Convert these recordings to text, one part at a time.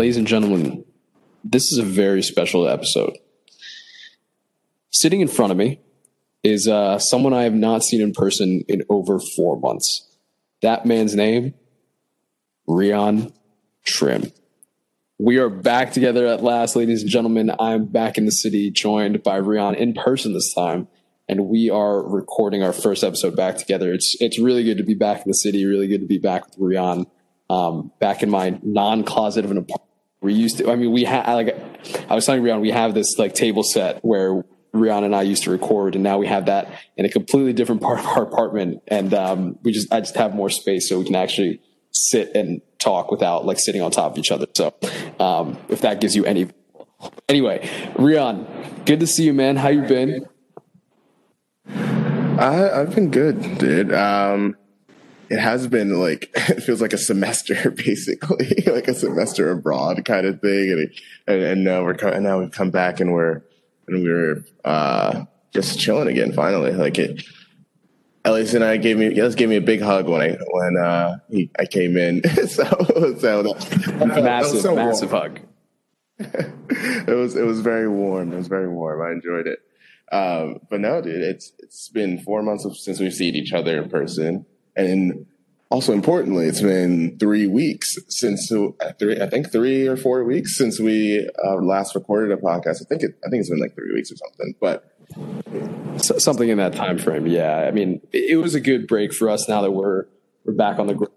ladies and gentlemen, this is a very special episode. Sitting in front of me is uh, someone I have not seen in person in over four months. That man's name, Rion Trim. We are back together at last, ladies and gentlemen. I'm back in the city, joined by Rion in person this time, and we are recording our first episode back together. It's it's really good to be back in the city. Really good to be back with Rion, um, back in my non-closet of an apartment. We used to. I mean, we had like I was telling Rion, we have this like table set where Rion and I used to record, and now we have that in a completely different part of our apartment, and um, we just I just have more space so we can actually sit and talk without like sitting on top of each other. So, um, if that gives you any, anyway, Rion, good to see you, man. How you been? I, I've been good, dude. Um, it has been like it feels like a semester, basically, like a semester abroad kind of thing, and and, and now we're and now we've come back and we're and we were uh, just chilling again. Finally, like it. Elias and I gave me Elias gave me a big hug when I when uh, he, I came in. so so that, massive so massive warm. hug. it was it was very warm. It was very warm. I enjoyed it. Um, but no, dude, it's it's been four months since we've seen each other in person, and also importantly, it's been three weeks since three, I think three or four weeks since we uh, last recorded a podcast. I think it, I think it's been like three weeks or something, but so, something in that time frame. Yeah, I mean, it, was a good break for us now that we're we're back on the.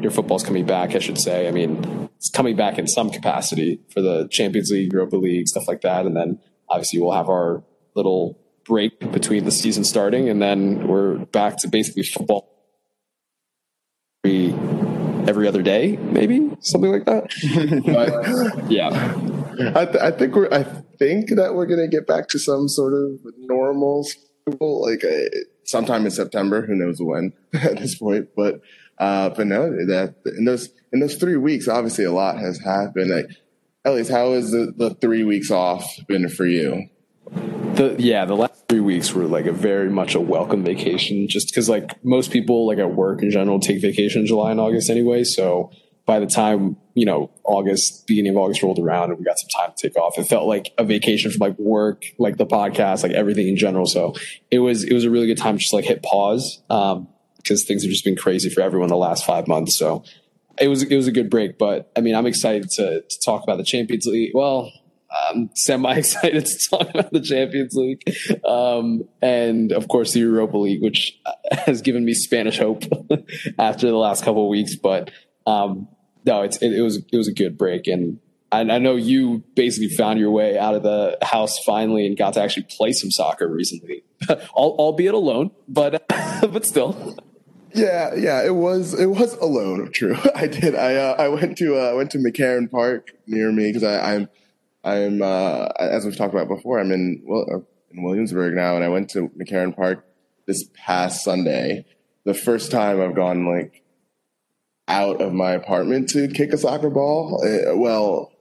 Your football's coming back, I should say. I mean, it's coming back in some capacity for the Champions League, Europa League, stuff like that, and then obviously we'll have our little break between the season starting, and then we're back to basically football every every other day, maybe something like that. but, yeah, I, th- I, think we're. I think that we're gonna get back to some sort of normal schedule, like uh, sometime in September. Who knows when at this point? But uh, but no, that in those in those three weeks, obviously a lot has happened. Like, Elias, how has the, the three weeks off been for you? The yeah, the last three weeks were like a very much a welcome vacation, just because like most people like at work in general take vacation in July and August anyway. So by the time you know August, beginning of August rolled around and we got some time to take off, it felt like a vacation from like work, like the podcast, like everything in general. So it was it was a really good time to just like hit pause because um, things have just been crazy for everyone the last five months. So it was it was a good break. But I mean, I'm excited to to talk about the Champions League. Well, I'm semi excited to talk about the Champions League, um, and of course the Europa League, which has given me Spanish hope after the last couple of weeks. But um, no, it's it, it, was it was a good break, and I, I, know you basically found your way out of the house finally and got to actually play some soccer recently, albeit alone, but but still. Yeah, yeah, it was it was alone. True, I did. I uh, I went to uh, went to McCarren Park near me because I'm I'm uh, as we've talked about before. I'm in well uh, in Williamsburg now, and I went to McCarren Park this past Sunday. The first time I've gone like out of my apartment to kick a soccer ball. Uh, well,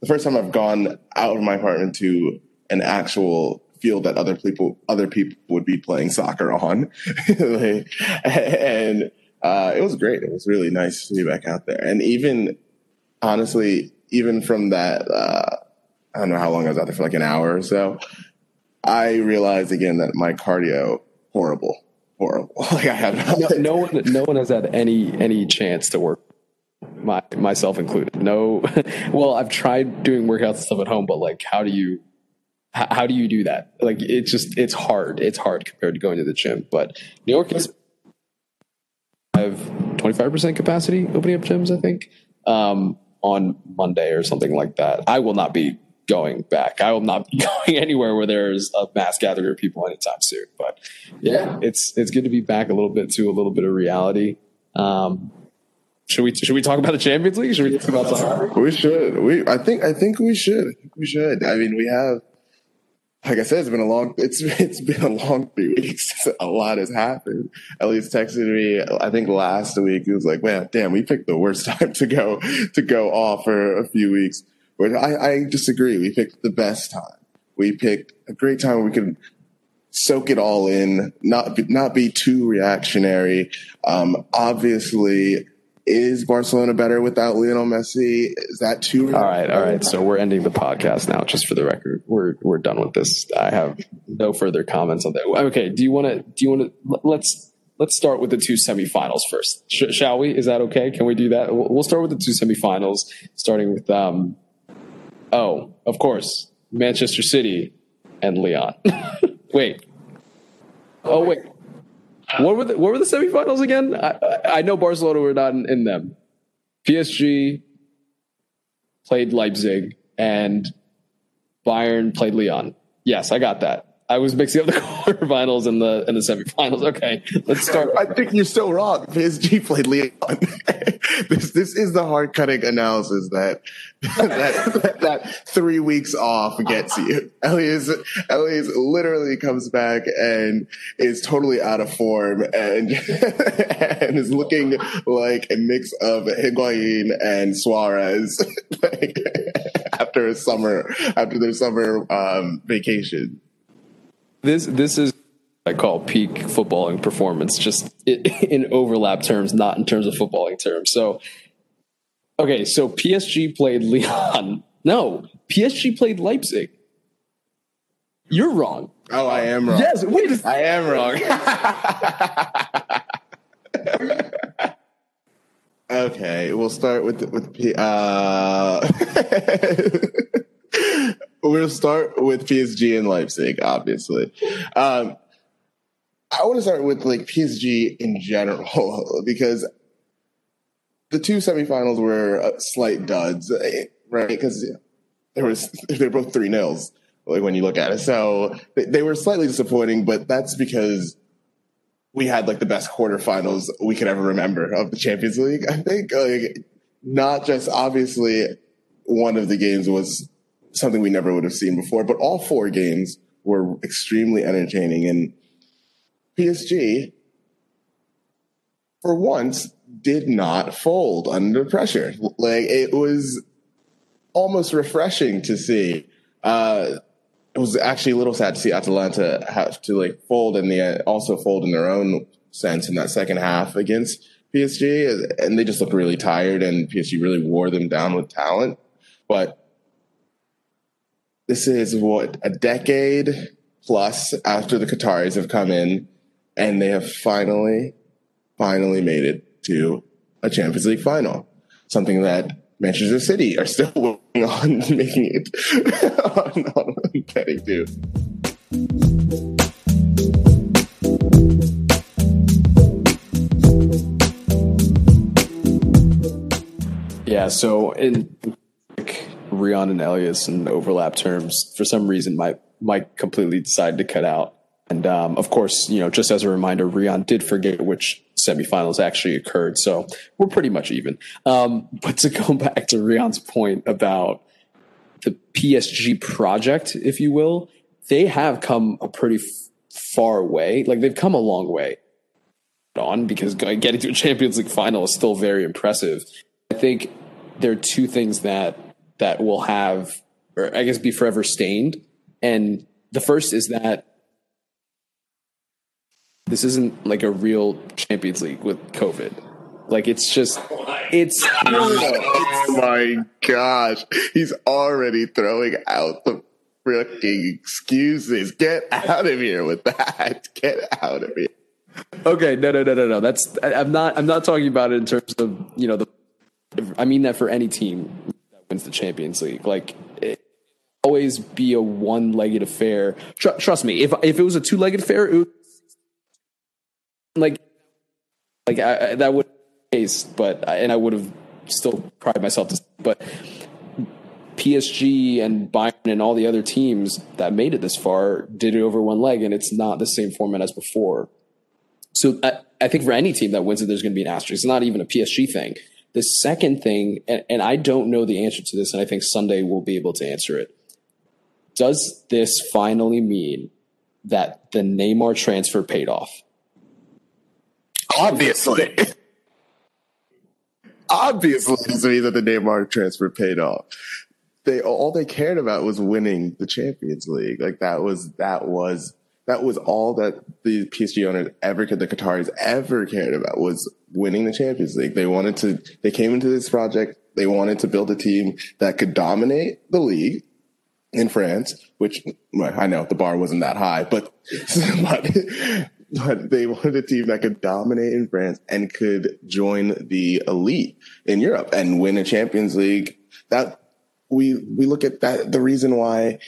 the first time I've gone out of my apartment to an actual field that other people other people would be playing soccer on, and uh, it was great. It was really nice to be back out there, and even honestly, even from that. Uh, I don't know how long I was out there for like an hour or so. I realized again that my cardio horrible, horrible. like I have no, no one, no one has had any any chance to work. My myself included. No, well, I've tried doing workouts and stuff at home, but like, how do you how, how do you do that? Like, it's just it's hard. It's hard compared to going to the gym. But New York is I have twenty five percent capacity opening up gyms. I think um, on Monday or something like that. I will not be going back. I will not be going anywhere where there's a mass gathering of people anytime soon. But yeah, it's it's good to be back a little bit to a little bit of reality. Um, should we should we talk about the Champions League? Should we talk about soccer? We should. We I think I think we should. We should. I mean, we have. Like I said, it's been a long. It's it's been a long three weeks. a lot has happened. Elias texted me. I think last week he was like, "Man, damn, we picked the worst time to go to go off for a few weeks." But I, I disagree. We picked the best time. We picked a great time where we could soak it all in, not be, not be too reactionary. Um, obviously, is Barcelona better without Lionel Messi? Is that too? All right, all right. So we're ending the podcast now. Just for the record, we're we're done with this. I have no further comments on that. Okay. Do you want to? Do you want to? Let's let's start with the two semifinals first. Sh- shall we? Is that okay? Can we do that? We'll start with the two semifinals, starting with um. Oh, of course, Manchester City and Lyon. wait. Oh wait. What were the what were the semifinals again? I, I know Barcelona were not in, in them. PSG played Leipzig and Bayern played Lyon. Yes, I got that. I was mixing up the quarterfinals and the and the semifinals. Okay, let's start. I think you're still wrong. PSG played Lyon. this this is the hard cutting analysis that that, that, that three weeks off gets you. Elias Elias literally comes back and is totally out of form and and is looking like a mix of Higuain and Suarez after a summer after their summer um, vacation this this is I call peak footballing performance, just in overlap terms, not in terms of footballing terms. So, okay, so PSG played Lyon. No, PSG played Leipzig. You're wrong. Oh, I am wrong. Yes, wait. I am wrong. okay, we'll start with with uh we'll start with PSG and Leipzig, obviously. Um, I want to start with like PSG in general because the two semifinals were uh, slight duds, right? Because there was they're both three nils like when you look at it. So they, they were slightly disappointing, but that's because we had like the best quarterfinals we could ever remember of the Champions League. I think like not just obviously one of the games was something we never would have seen before. But all four games were extremely entertaining. And PSG, for once, did not fold under pressure. Like it was almost refreshing to see. Uh, it was actually a little sad to see Atalanta have to like fold and the also fold in their own sense in that second half against PSG, and they just looked really tired, and PSG really wore them down with talent. But this is what a decade plus after the Qataris have come in, and they have finally, finally made it to a Champions League final. Something that Manchester City are still working on making it on, getting to. Yeah, so in Rion and Elias in overlap terms for some reason Mike Mike completely decided to cut out. And um, of course, you know, just as a reminder, Rion did forget which semifinals actually occurred, so we're pretty much even. Um, but to go back to Rion's point about the PSG project, if you will, they have come a pretty f- far way. Like they've come a long way on because getting to a Champions League final is still very impressive. I think there are two things that that will have, or I guess, be forever stained. And the first is that this isn't like a real Champions League with COVID. Like it's just, it's. oh my gosh, he's already throwing out the freaking excuses. Get out of here with that. Get out of here. Okay, no, no, no, no, no. That's I'm not. I'm not talking about it in terms of you know the. I mean that for any team wins the Champions League. Like it always be a one-legged affair. Tr- trust me, if if it was a two-legged affair, it would, like like I, that would case, but and I would have still cried myself to. But PSG and Bayern and all the other teams that made it this far did it over one leg, and it's not the same format as before. So I, I think for any team that wins it, there's going to be an asterisk. It's not even a PSG thing. The second thing, and, and I don't know the answer to this, and I think Sunday we'll be able to answer it. Does this finally mean that the Neymar transfer paid off? Obviously. Obviously, this means that the Neymar transfer paid off. They all they cared about was winning the Champions League. Like that was that was that was all that the PSG owners ever could, the Qataris ever cared about was winning the Champions League. They wanted to, they came into this project, they wanted to build a team that could dominate the league in France, which well, I know the bar wasn't that high, but, but, but they wanted a team that could dominate in France and could join the elite in Europe and win a Champions League. That we, we look at that, the reason why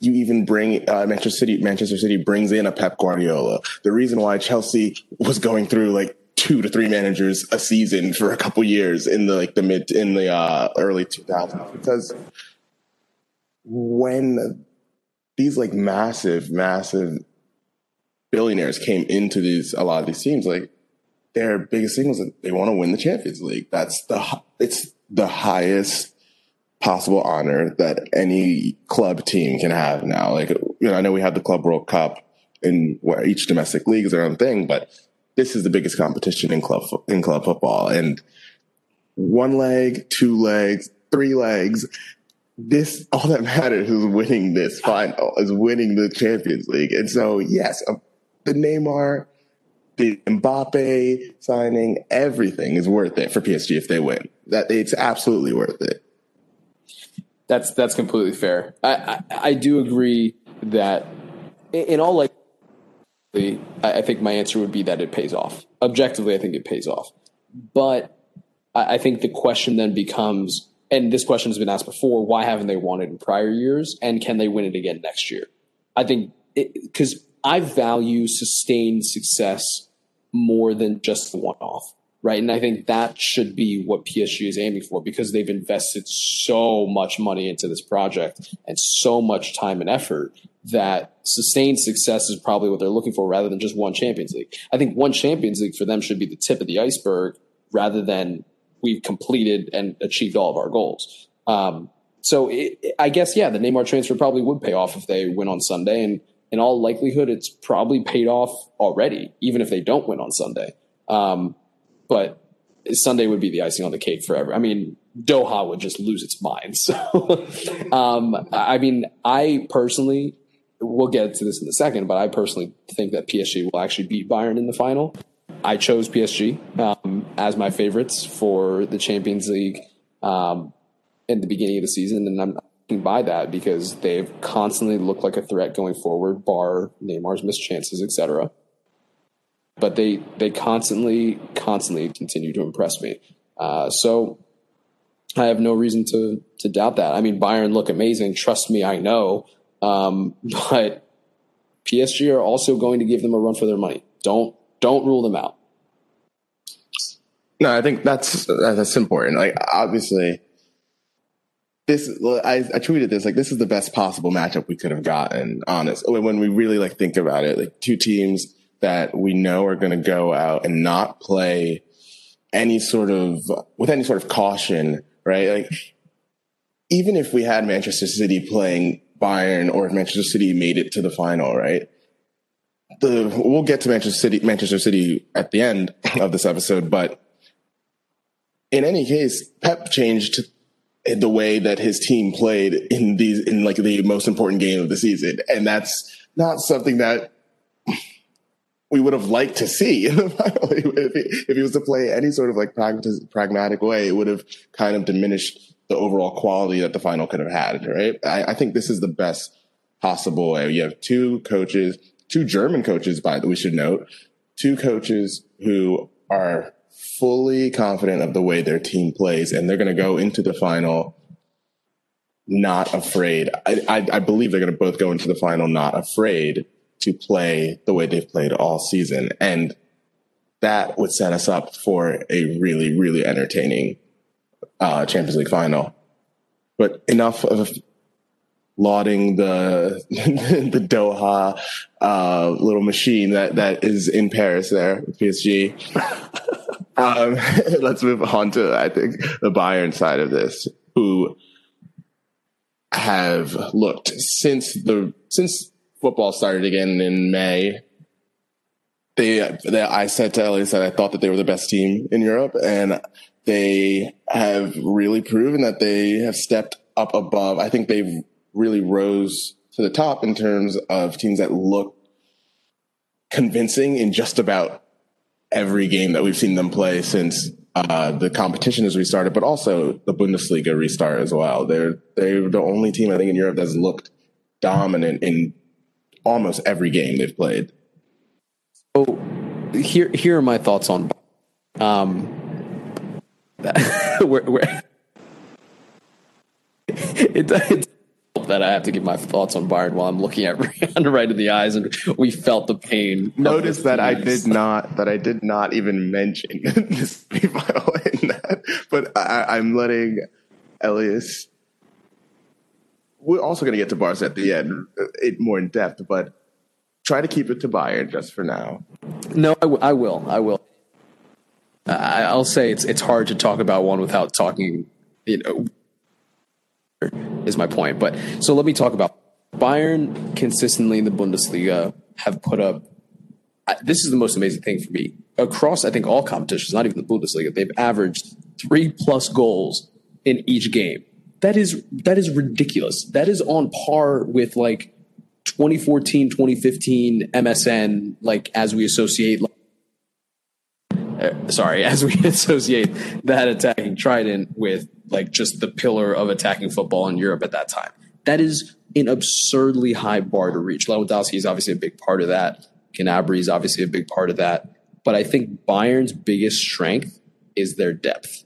you even bring uh, Manchester City. Manchester City brings in a Pep Guardiola. The reason why Chelsea was going through like two to three managers a season for a couple years in the like the mid in the uh, early 2000s because when these like massive, massive billionaires came into these a lot of these teams, like their biggest thing was that they want to win the Champions League. That's the it's the highest possible honor that any club team can have now. Like, you know, I know we have the Club World Cup in where each domestic league is their own thing, but this is the biggest competition in club in club football. And one leg, two legs, three legs. This all that matters is winning this final, is winning the Champions League. And so, yes, um, the Neymar, the Mbappe signing, everything is worth it for PSG if they win. That it's absolutely worth it. That's that's completely fair. I I, I do agree that in, all like I think my answer would be that it pays off. Objectively, I think it pays off. But I think the question then becomes, and this question has been asked before, why haven't they won it in prior years? And can they win it again next year? I think because I value sustained success more than just the one off right? And I think that should be what PSG is aiming for because they've invested so much money into this project and so much time and effort that sustained success is probably what they're looking for rather than just one Champions League. I think one Champions League for them should be the tip of the iceberg rather than we've completed and achieved all of our goals. Um, so it, I guess, yeah, the Neymar transfer probably would pay off if they win on Sunday. And in all likelihood, it's probably paid off already, even if they don't win on Sunday. Um, but Sunday would be the icing on the cake forever. I mean, Doha would just lose its mind. So, um, I mean, I personally, we'll get to this in a second, but I personally think that PSG will actually beat Bayern in the final. I chose PSG um, as my favorites for the Champions League um, in the beginning of the season, and I'm by that because they've constantly looked like a threat going forward, bar Neymar's missed chances, etc but they they constantly constantly continue to impress me. Uh, so I have no reason to to doubt that. I mean, Bayern look amazing. Trust me, I know. Um, but PSG are also going to give them a run for their money. Don't don't rule them out. No, I think that's that's important. Like obviously, this I, I tweeted this like this is the best possible matchup we could have gotten. Honest, when we really like think about it, like two teams that we know are going to go out and not play any sort of with any sort of caution, right? Like even if we had Manchester City playing Bayern or if Manchester City made it to the final, right? The we'll get to Manchester City Manchester City at the end of this episode, but in any case, Pep changed the way that his team played in these in like the most important game of the season, and that's not something that we would have liked to see in the final. if, he, if he was to play any sort of like pragmatic way, it would have kind of diminished the overall quality that the final could have had, right? I, I think this is the best possible way. You have two coaches, two German coaches, by the we should note, two coaches who are fully confident of the way their team plays, and they're going to go into the final not afraid. I, I, I believe they're going to both go into the final not afraid to play the way they've played all season. And that would set us up for a really, really entertaining uh, Champions League final. But enough of lauding the the Doha uh, little machine that that is in Paris there with PSG. um, let's move on to I think the Bayern side of this, who have looked since the since football started again in May, they, they I said to Ellie that I thought that they were the best team in Europe, and they have really proven that they have stepped up above. I think they've really rose to the top in terms of teams that look convincing in just about every game that we've seen them play since uh, the competition has restarted, but also the Bundesliga restart as well. They're they're the only team I think in Europe that's looked dominant in almost every game they've played. So here here are my thoughts on um where, where it, it that I have to give my thoughts on Bayern while I'm looking at Rion right in the eyes, and we felt the pain. Notice that I did not that I did not even mention this in that, but I, I'm letting Elias. We're also going to get to Barca at the end, uh, it more in depth, but try to keep it to Bayern just for now. No, I, w- I will. I will. I'll say it's it's hard to talk about one without talking, you know, is my point. But so let me talk about Bayern consistently in the Bundesliga have put up. This is the most amazing thing for me across. I think all competitions, not even the Bundesliga, they've averaged three plus goals in each game. That is that is ridiculous. That is on par with like 2014, 2015 MSN. Like as we associate. Uh, sorry, as we associate that attacking trident with like just the pillar of attacking football in Europe at that time. That is an absurdly high bar to reach. Lewandowski is obviously a big part of that. Gnabry is obviously a big part of that. But I think Bayern's biggest strength is their depth.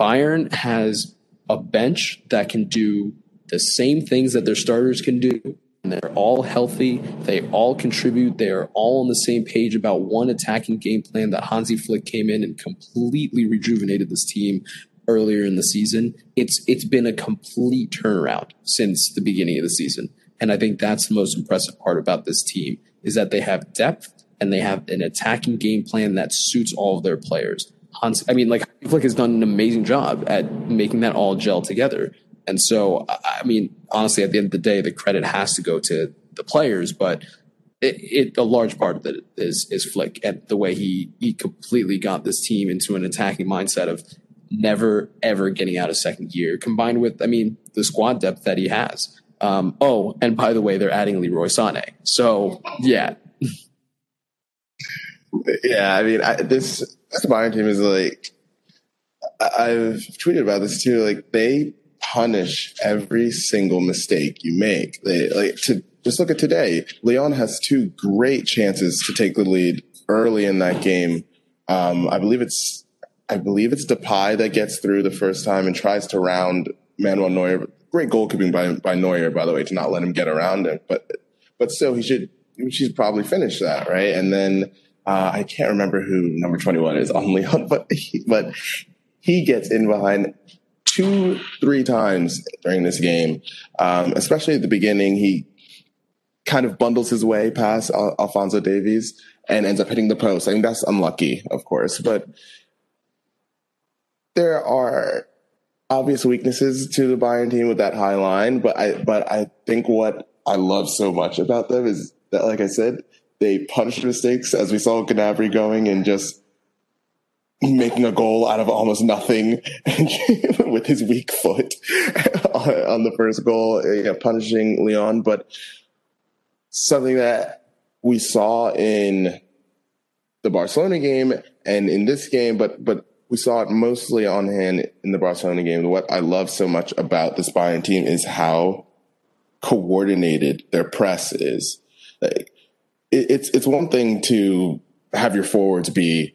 Bayern has a bench that can do the same things that their starters can do. And they're all healthy. They all contribute. They are all on the same page about one attacking game plan that Hansi Flick came in and completely rejuvenated this team earlier in the season. It's it's been a complete turnaround since the beginning of the season. And I think that's the most impressive part about this team is that they have depth and they have an attacking game plan that suits all of their players. Hans, I mean, like Flick has done an amazing job at making that all gel together. And so, I mean, honestly, at the end of the day, the credit has to go to the players, but it, it, a large part of it is is Flick and the way he he completely got this team into an attacking mindset of never ever getting out of second gear, combined with, I mean, the squad depth that he has. Um, oh, and by the way, they're adding Leroy Sané. So yeah, yeah. I mean, I, this this Bayern team is like I've tweeted about this too. Like they punish every single mistake you make. They like to just look at today. Lyon has two great chances to take the lead early in that game. Um, I believe it's I believe it's Depay that gets through the first time and tries to round Manuel Neuer. Great goalkeeping by by Neuer, by the way, to not let him get around him. But but still, he should she's probably finish that right. And then uh, I can't remember who number twenty one is on Lyon, but he, but he gets in behind two three times during this game, um, especially at the beginning. He kind of bundles his way past Al- Alphonso Davies and ends up hitting the post. I mean, that's unlucky, of course, but there are obvious weaknesses to the Bayern team with that high line, but I but I think what I love so much about them is that, like I said, they punish mistakes, as we saw Gnabry going and just making a goal out of almost nothing with his weak foot on the first goal, punishing Lyon. But something that we saw in the Barcelona game and in this game, but but we saw it mostly on hand in the Barcelona game. What I love so much about this Bayern team is how coordinated their press is. Like, it, it's it's one thing to have your forwards be,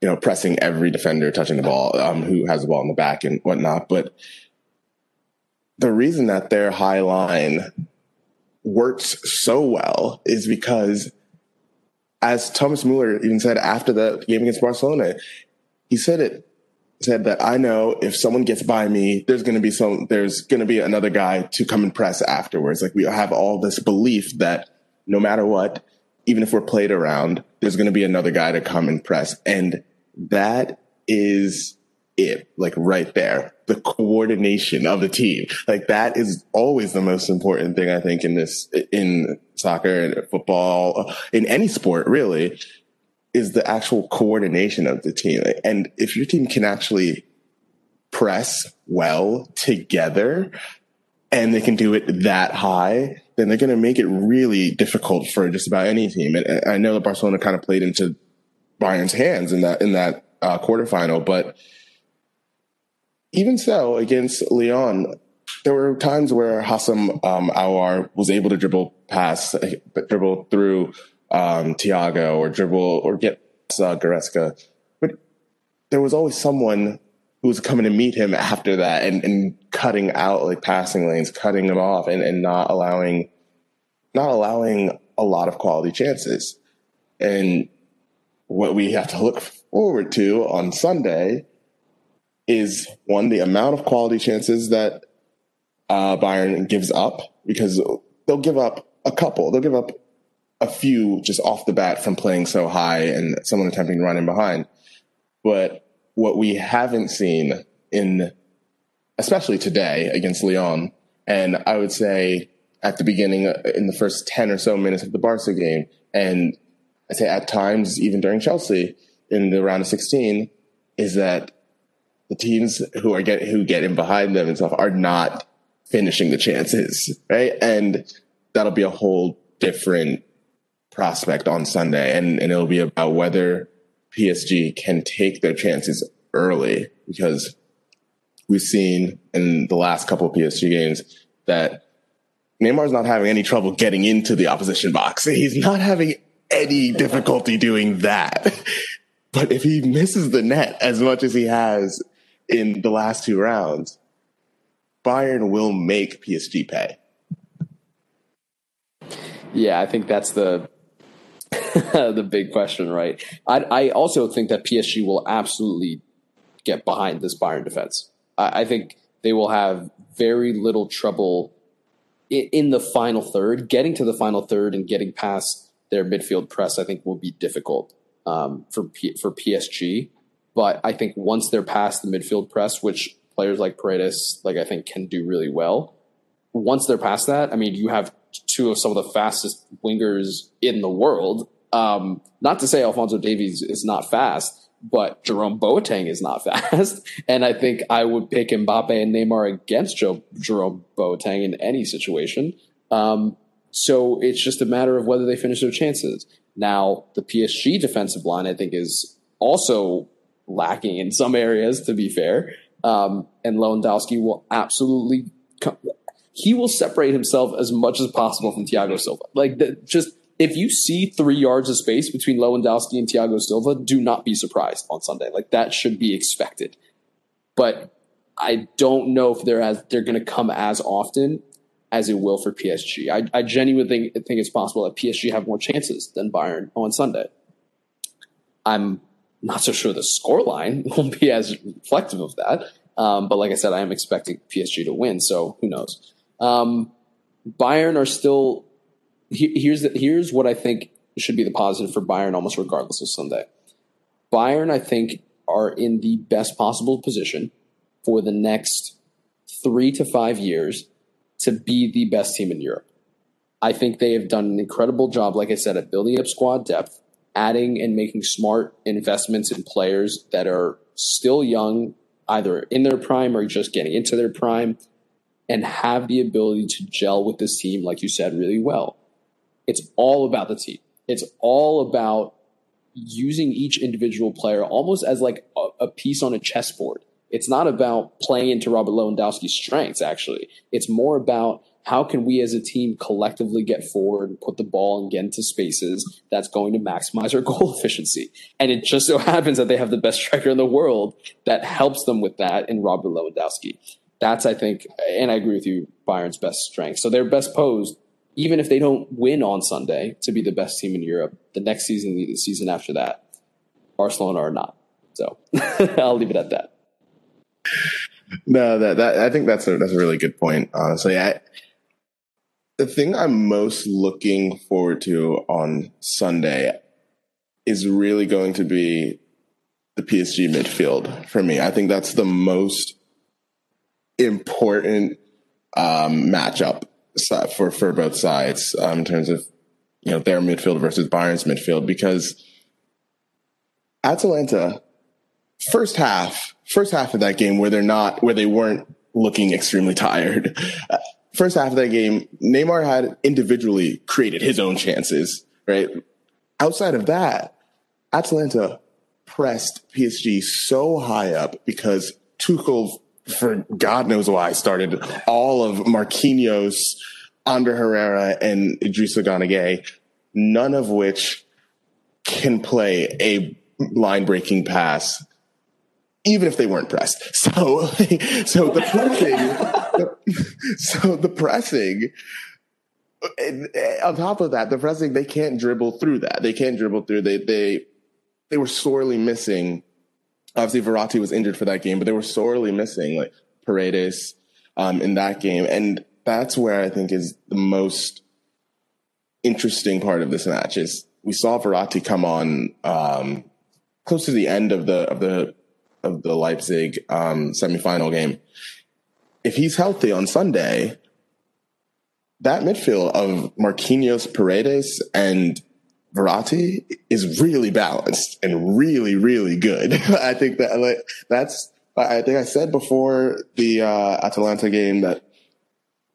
you know, pressing every defender touching the ball, um, who has the ball in the back and whatnot, but the reason that their high line works so well is because as Thomas Muller even said after the game against Barcelona, he said it said that I know if someone gets by me, there's going to be some, there's going to be another guy to come and press afterwards. Like we have all this belief that no matter what, even if we're played around, there's going to be another guy to come and press. And that is it, like right there, the coordination of the team. Like that is always the most important thing, I think, in this, in soccer and football, in any sport, really is the actual coordination of the team. And if your team can actually press well together and they can do it that high, then they're going to make it really difficult for just about any team. And I know that Barcelona kind of played into Bayern's hands in that in that uh, quarterfinal, but even so, against Lyon, there were times where Houssem um, Aouar was able to dribble past, dribble through um, Thiago, or dribble or get uh, Goretzka, but there was always someone was coming to meet him after that and, and cutting out like passing lanes, cutting them off, and, and not allowing not allowing a lot of quality chances. And what we have to look forward to on Sunday is one, the amount of quality chances that uh, Bayern gives up, because they'll give up a couple. They'll give up a few just off the bat from playing so high and someone attempting to run in behind. But what we haven't seen in, especially today against Lyon, and I would say at the beginning uh, in the first 10 or so minutes of the Barca game, and I say at times even during Chelsea in the round of 16, is that the teams who are get who get in behind them and stuff are not finishing the chances, right? And that'll be a whole different prospect on Sunday, and and it'll be about whether PSG can take their chances early because we've seen in the last couple of PSG games that Neymar's not having any trouble getting into the opposition box. He's not having any difficulty doing that. But if he misses the net as much as he has in the last two rounds, Bayern will make PSG pay. Yeah, I think that's the the big question, right? I, I, also think that PSG will absolutely get behind this Bayern defense. I, I think they will have very little trouble in, in, the final third. Getting to the final third and getting past their midfield press, I think, will be difficult um, for P, for PSG. But I think once they're past the midfield press, which players like Paredes, like I think, can do really well. Once they're past that, I mean, you have two of some of the fastest wingers in the world. Um, not to say Alphonso Davies is not fast, but Jerome Boateng is not fast. and I think I would pick Mbappe and Neymar against Joe, Jerome Boateng in any situation. Um, so it's just a matter of whether they finish their chances. Now, the PSG defensive line, I think, is also lacking in some areas, to be fair. Um, and Lewandowski will absolutely he will separate himself as much as possible from Thiago Silva. Like the, just if you see three yards of space between Lewandowski and Thiago Silva, do not be surprised on Sunday. Like that should be expected. But I don't know if they're as they're going to come as often as it will for PSG. I, I genuinely think, think it's possible that PSG have more chances than Bayern on Sunday. I'm not so sure the score line will be as reflective of that. Um, but like I said, I am expecting PSG to win, so who knows? Um, Bayern are still. here's the, here's what I think should be the positive for Bayern, almost regardless of Sunday. Bayern, I think, are in the best possible position for the next three to five years to be the best team in Europe. I think they have done an incredible job, like I said, at building up squad depth adding and making smart investments in players that are still young, either in their prime or just getting into their prime, and have the ability to gel with this team, like you said, really well. It's all about the team. It's all about using each individual player almost as like a, a piece on a chessboard. It's not about playing into Robert Lewandowski's strengths, actually. It's more about how can we as a team collectively get forward and put the ball and get into spaces that's going to maximize our goal efficiency? And it just so happens that they have the best striker in the world that helps them with that in Robert Lewandowski. That's, I think, and I agree with you, Bayern's best strength. So they're best posed, even if they don't win on Sunday, to be the best team in Europe the next season, the season after that. Barcelona are not. So I'll leave it at that. No, that, that I think that's a that's a really good point. Honestly, I the thing I'm most looking forward to on Sunday is really going to be the PSG midfield for me. I think that's the most important um, matchup for for both sides um, in terms of you know their midfield versus Bayern's midfield because Atalanta first half first half of that game where they're not where they weren't looking extremely tired first half of that game, Neymar had individually created his own chances, right? Outside of that, Atalanta pressed PSG so high up because Tuchel, for God knows why, started all of Marquinhos, Ander Herrera, and Idrissa Gana Gueye, none of which can play a line breaking pass even if they weren't pressed. So, so the pressing, so the pressing, on top of that, the pressing, they can't dribble through that. They can't dribble through. They, they, they were sorely missing. Obviously, Verratti was injured for that game, but they were sorely missing like Paredes um, in that game, and that's where I think is the most interesting part of this match is we saw Verratti come on um, close to the end of the of the of the Leipzig um, semifinal game. If he's healthy on Sunday, that midfield of Marquinhos, Paredes, and Verratti is really balanced and really, really good. I think that like, that's. I think I said before the uh, Atalanta game that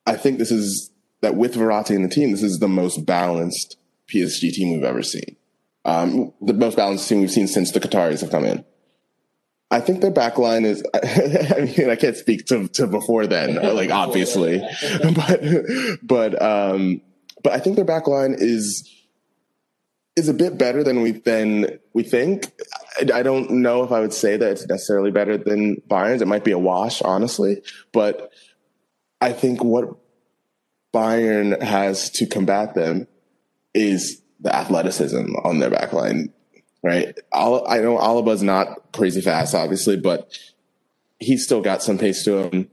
I think this is that with Verratti in the team, this is the most balanced PSG team we've ever seen. Um, the most balanced team we've seen since the Qataris have come in. I think their back line is, I mean, I can't speak to, to before then, like obviously, but, but, um, but I think their back line is, is a bit better than we, than we think. I, I don't know if I would say that it's necessarily better than Bayern's. It might be a wash, honestly, but I think what Bayern has to combat them is the athleticism on their back line right? I know Alaba's not crazy fast, obviously, but he's still got some pace to him.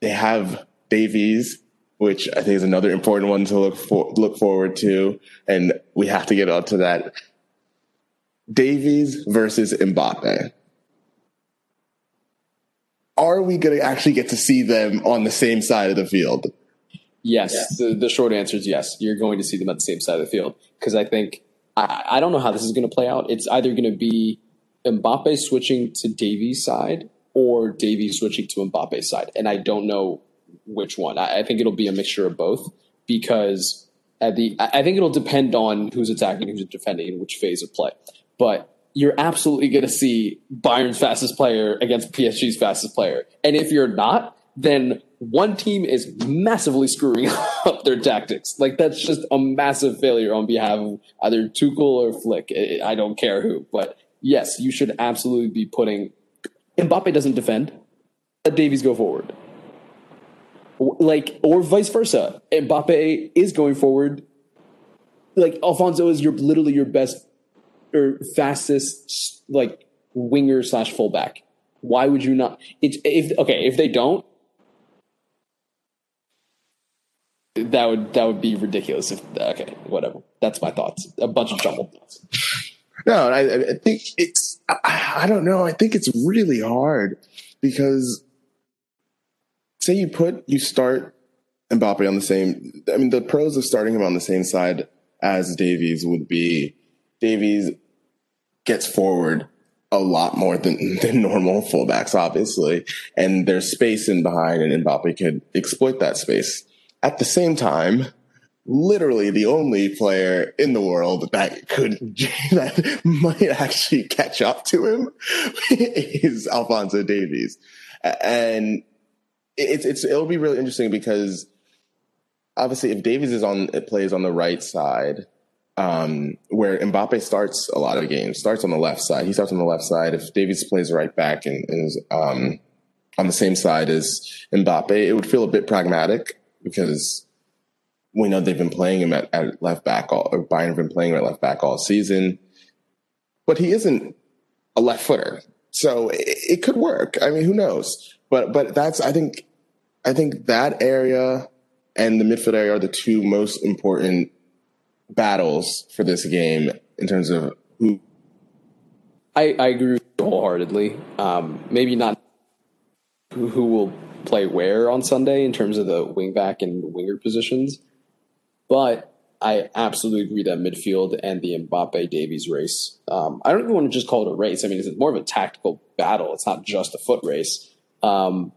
They have Davies, which I think is another important one to look for, look forward to, and we have to get onto that. Davies versus Mbappe. Are we going to actually get to see them on the same side of the field? Yes, yes. The, the short answer is yes. You're going to see them at the same side of the field because I think I, I don't know how this is going to play out. It's either going to be Mbappe switching to Davies' side or Davies switching to Mbappe's side, and I don't know which one. I, I think it'll be a mixture of both because at the I think it'll depend on who's attacking, who's defending, in which phase of play. But you're absolutely going to see Bayern's fastest player against PSG's fastest player, and if you're not, then one team is massively screwing up their tactics. Like that's just a massive failure on behalf of either Tuchel or Flick. I don't care who, but yes, you should absolutely be putting. Mbappe doesn't defend. Let Davies go forward. Like or vice versa. Mbappe is going forward. Like Alphonso is your literally your best or fastest like winger slash fullback. Why would you not? It's if okay if they don't, that would that would be ridiculous if okay whatever that's my thoughts a bunch of jumbled thoughts no I, I think it's I, I don't know i think it's really hard because say you put you start Mbappe on the same I mean the pros of starting him on the same side as Davies would be Davies gets forward a lot more than, than normal fullbacks, obviously. And there's space in behind and Mbappe could exploit that space. At the same time, literally the only player in the world that could that might actually catch up to him is Alphonso Davies, and it's it's it'll be really interesting because obviously if Davies is on it plays on the right side. Um, where Mbappe starts a lot of games, starts on the left side. He starts on the left side. If Davies plays right back and, and is um, on the same side as Mbappe, it would feel a bit pragmatic because we know they've been playing him at, at left back all, or Bayern have been playing him at left back all season. But he isn't a left footer. So it, it could work. I mean, who knows? But, but that's, I think, I think that area and the midfield area are the two most important battles for this game in terms of who. I, I agree wholeheartedly. Um, maybe not who, who will play where on Sunday in terms of the wingback and winger positions. But I absolutely agree that midfield and the Mbappe Davies race. Um, I don't even want to just call it a race. I mean, it's more of a tactical battle. It's not just a foot race. Um,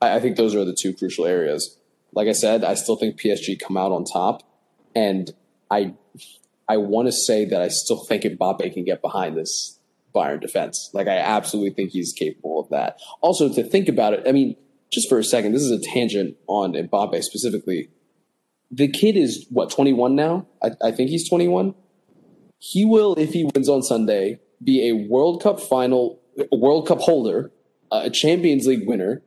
I, I, think those are the two crucial areas. like I said, I still think PSG come out on top, and I I want to say that I still think Mbappe can get behind this Bayern defense. Like I absolutely think he's capable of that. Also, to think about it, I mean, just for a second, this is a tangent on Mbappe specifically. The kid is what 21 now. I, I think he's 21. He will, if he wins on Sunday, be a World Cup final, World Cup holder, a Champions League winner,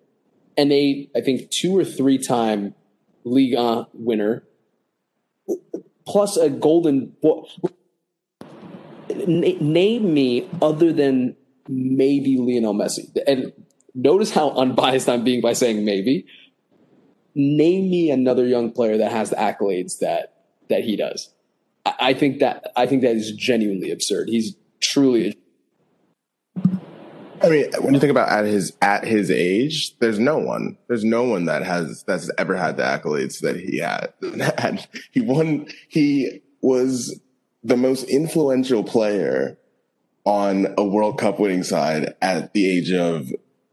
and a I think two or three time Liga uh, winner, plus a golden. Name me other than maybe Lionel Messi, and notice how unbiased I'm being by saying maybe. Name me another young player that has the accolades that that he does. I, I think that I think that is genuinely absurd. He's truly I mean, when you think about at his at his age, there's no one. There's no one that has that's ever had the accolades that he had. And he won. He was the most influential player on a World Cup winning side at the age of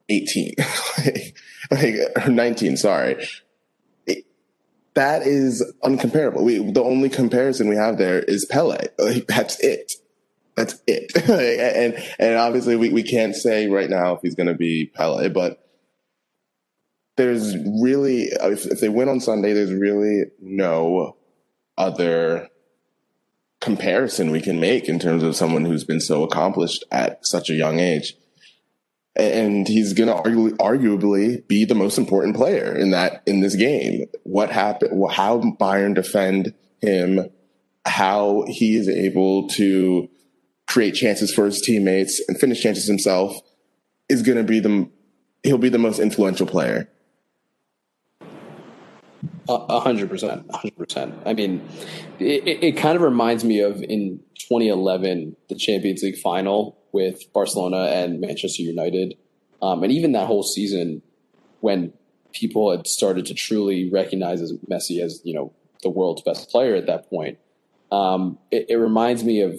18, like, or 19. Sorry, it, that is uncomparable. We the only comparison we have there is Pele. Like, that's it that's it. and and obviously we, we can't say right now if he's going to be Pele, but there's really if, if they win on Sunday, there's really no other comparison we can make in terms of someone who's been so accomplished at such a young age. And he's going to argu- arguably be the most important player in that in this game. What happened? How Bayern defend him? How he is able to create chances for his teammates and finish chances himself is going to be the he'll be the most influential player. A hundred percent, hundred percent. I mean, it, it kind of reminds me of in 2011 the Champions League final with Barcelona and Manchester United, um, and even that whole season when people had started to truly recognize as Messi as you know the world's best player at that point. Um, it, it reminds me of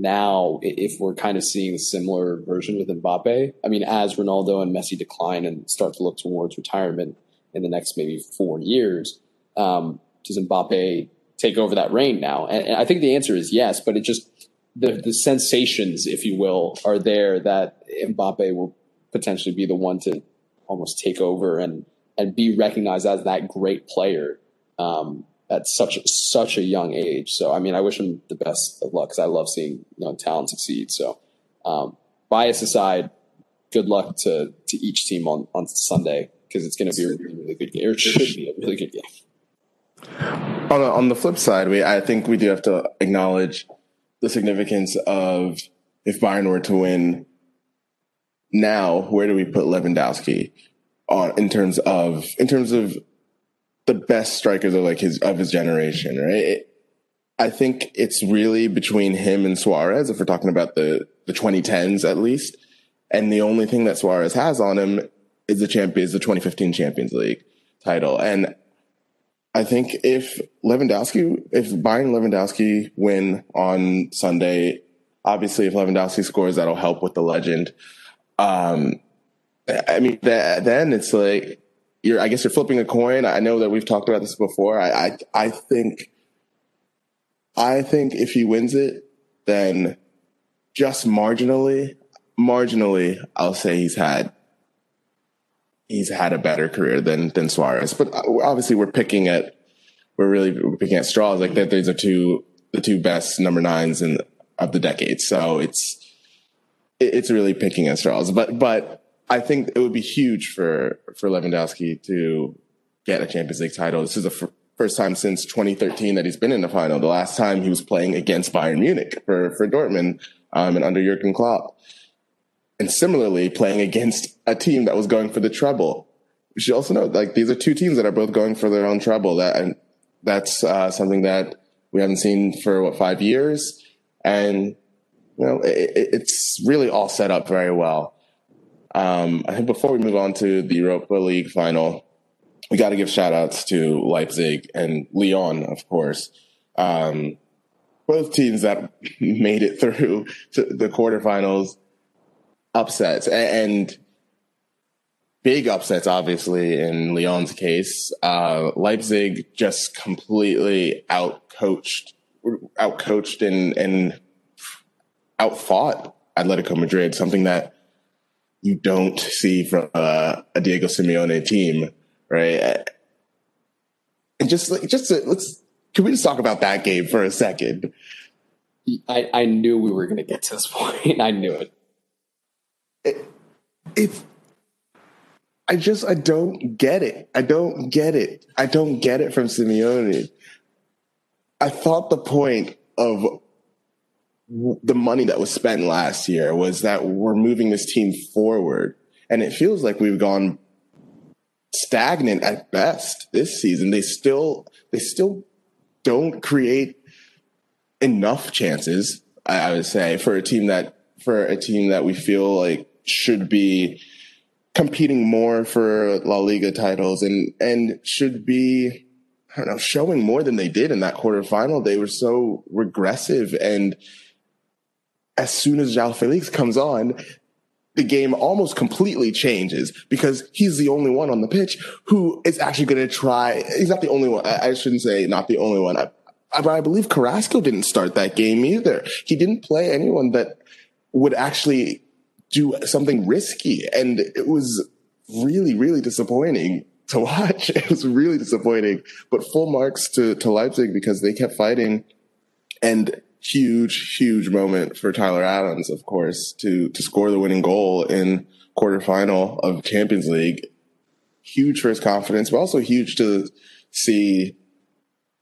now if we're kind of seeing a similar version with Mbappe. I mean, as Ronaldo and Messi decline and start to look towards retirement in the next maybe four years, um, does Mbappe take over that reign now? And, and, I think the answer is yes, but it just the the sensations, if you will, are there that Mbappe will potentially be the one to almost take over and and be recognized as that great player. Um, at such such a young age. So I mean, I wish him the best of luck because I love seeing you know talent succeed. So um, bias aside, good luck to to each team on on Sunday because it's going to be a really, really good game. It should be a really good game. On on the flip side, we I think we do have to acknowledge the significance of if Bayern were to win now, where do we put Lewandowski on in terms of in terms of the best strikers of like his of his generation, right? It, I think it's really between him and Suarez if we're talking about the the 2010s at least. And the only thing that Suarez has on him is the champion is the 2015 Champions League title. And I think if Lewandowski, if Bayern Lewandowski win on Sunday, obviously if Lewandowski scores, that'll help with the legend. Um, I mean, then it's like you're I guess you're flipping a coin. I know that we've talked about this before. I I, I think I think if he wins it, then just marginally, marginally, I'll say he's had he's had a better career than than Suarez. But uh, obviously, we're picking at we're really picking at straws. Like that, these are two the two best number nines in of the decade. So it's it's really picking at straws. But but I think it would be huge for for Lewandowski to get a Champions League title. This is the f- first time since 2013 that he's been in the final. The last time he was playing against Bayern Munich for for Dortmund um, and under Jurgen Klopp, and similarly playing against a team that was going for the treble. We should also note like these are two teams that are both going for their own treble. That and that's uh, something that we haven't seen for what five years, and you know it, it's really all set up very well. Um, I think before we move on to the Europa League final, we got to give shout outs to Leipzig and Lyon, of course. Um, both teams that made it through to the quarterfinals upsets. And big upsets, obviously, in Lyon's case. Uh, Leipzig just completely outcoached, outcoached and, and outfought Atletico Madrid, something that you don't see from uh, a Diego Simeone team, right? And just just to, let's can we just talk about that game for a second? I, I knew we were going to get to this point. I knew it. it. If I just I don't get it. I don't get it. I don't get it from Simeone. I thought the point of the money that was spent last year was that we're moving this team forward. And it feels like we've gone stagnant at best this season. They still they still don't create enough chances, I, would say, for a team that for a team that we feel like should be competing more for La Liga titles and and should be I don't know showing more than they did in that quarterfinal. They were so regressive and as soon as João Felix comes on, the game almost completely changes because he's the only one on the pitch who is actually going to try. He's not the only one. I, I shouldn't say not the only one. I, I, I believe Carrasco didn't start that game either. He didn't play anyone that would actually do something risky. And it was really, really disappointing to watch. It was really disappointing, but full marks to, to Leipzig because they kept fighting and huge, huge moment for Tyler Adams, of course, to to score the winning goal in quarterfinal of Champions League. Huge for his confidence, but also huge to see.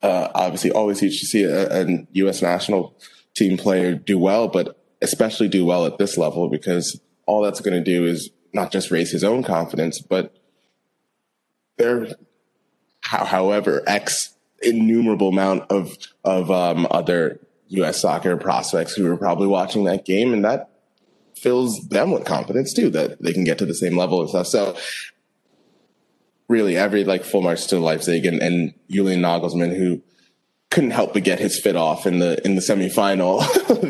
Uh, obviously, always huge to see a, a U.S. national team player do well, but especially do well at this level because all that's going to do is not just raise his own confidence, but there, however, X innumerable amount of of um, other U.S. soccer prospects who are probably watching that game, and that fills them with confidence too that they can get to the same level and stuff. So really, every like full marks to Leipzig and, and Julian Nagelsmann, who couldn't help but get his fit off in the in the semifinal.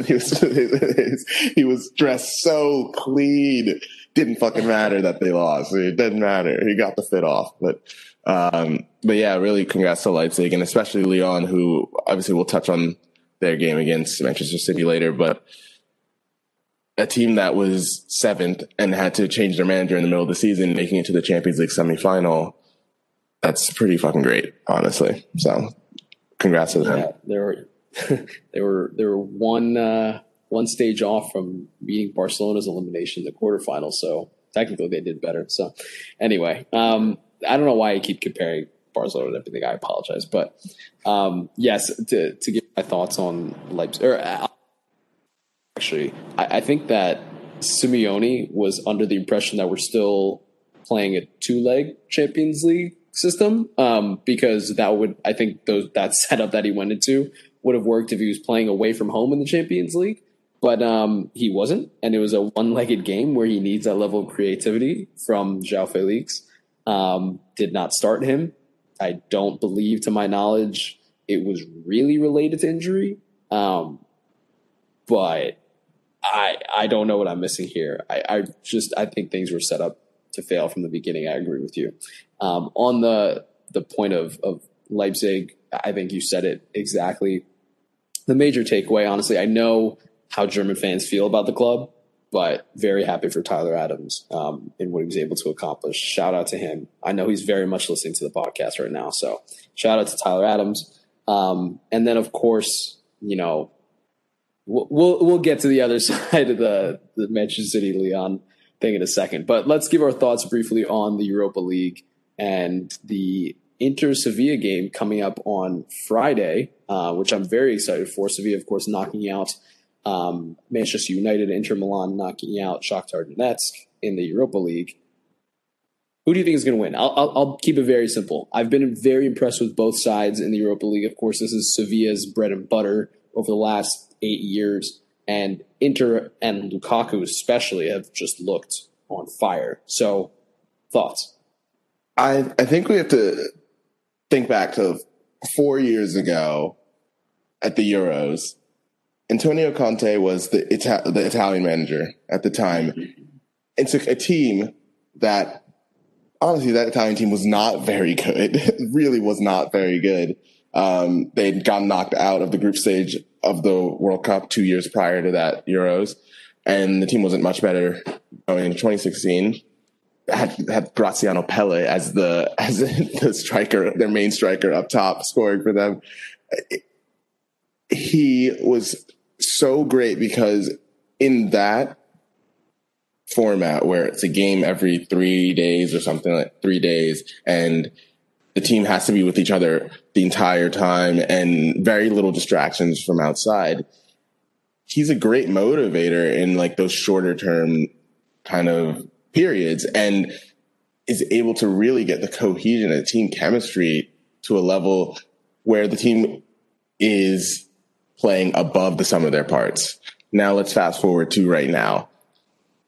he was he was dressed so clean. Didn't fucking matter that they lost. It didn't matter. He got the fit off, but. Um, but yeah, really congrats to Leipzig and especially Lyon, who obviously we'll touch on their game against Manchester City later, but a team that was seventh and had to change their manager in the middle of the season, making it to the Champions League semifinal. That's pretty fucking great, honestly. So, congrats to them. Yeah, they were they were they were one uh, one stage off from beating Barcelona's elimination in the quarterfinal. So technically, they did better. So, anyway, um, I don't know why I keep comparing Barcelona and everything. I apologize, but um, yes, to to give my thoughts on Leipzig. Or uh, actually, I, I think that Simeone was under the impression that we're still playing a two leg Champions League system um, because that would I think those that setup that he went into would have worked if he was playing away from home in the Champions League. But um, he wasn't, and it was a one-legged game where he needs that level of creativity from João Felix. Um, did not start him, I don't believe, to my knowledge, it was really related to injury. Um, but I I don't know what I'm missing here. I, I just I think things were set up to fail from the beginning. I agree with you. Um, on the the point of of Leipzig, I think you said it exactly. The major takeaway, honestly, I know how German fans feel about the club but very happy for Tyler Adams um, and what he was able to accomplish. Shout out to him. I know he's very much listening to the podcast right now. So shout out to Tyler Adams. Um, and then, of course, you know, we'll, we'll, we'll get to the other side of the, the Manchester City Lyon thing in a second. But let's give our thoughts briefly on the Europa League and the Inter Sevilla game coming up on Friday, uh, which I'm very excited for. Sevilla, of course, knocking out um, Manchester United, Inter Milan knocking out Shakhtar Donetsk in the Europa League. Who do you think is going to win? I'll, I'll, I'll, keep it very simple. I've been very impressed with both sides in the Europa League. Of course, this is Sevilla's bread and butter over the last eight years, and Inter and Lukaku especially have just looked on fire. So, thoughts? I I think we have to think back to four years ago at the Euros Antonio Conte was the, Ita- the Italian manager at the time and took a team that honestly, that Italian team was not very good. Really was not very good. Um, they'd gotten knocked out of the group stage of the World Cup two years prior to that Euros, and the team wasn't much better going into 2016. Had had Graziano Pelle as the as the striker, their main striker up top, scoring for them. He was so great because in that format where it's a game every three days or something like three days and the team has to be with each other the entire time and very little distractions from outside. He's a great motivator in like those shorter term kind of periods and is able to really get the cohesion and team chemistry to a level where the team is playing above the sum of their parts. Now let's fast forward to right now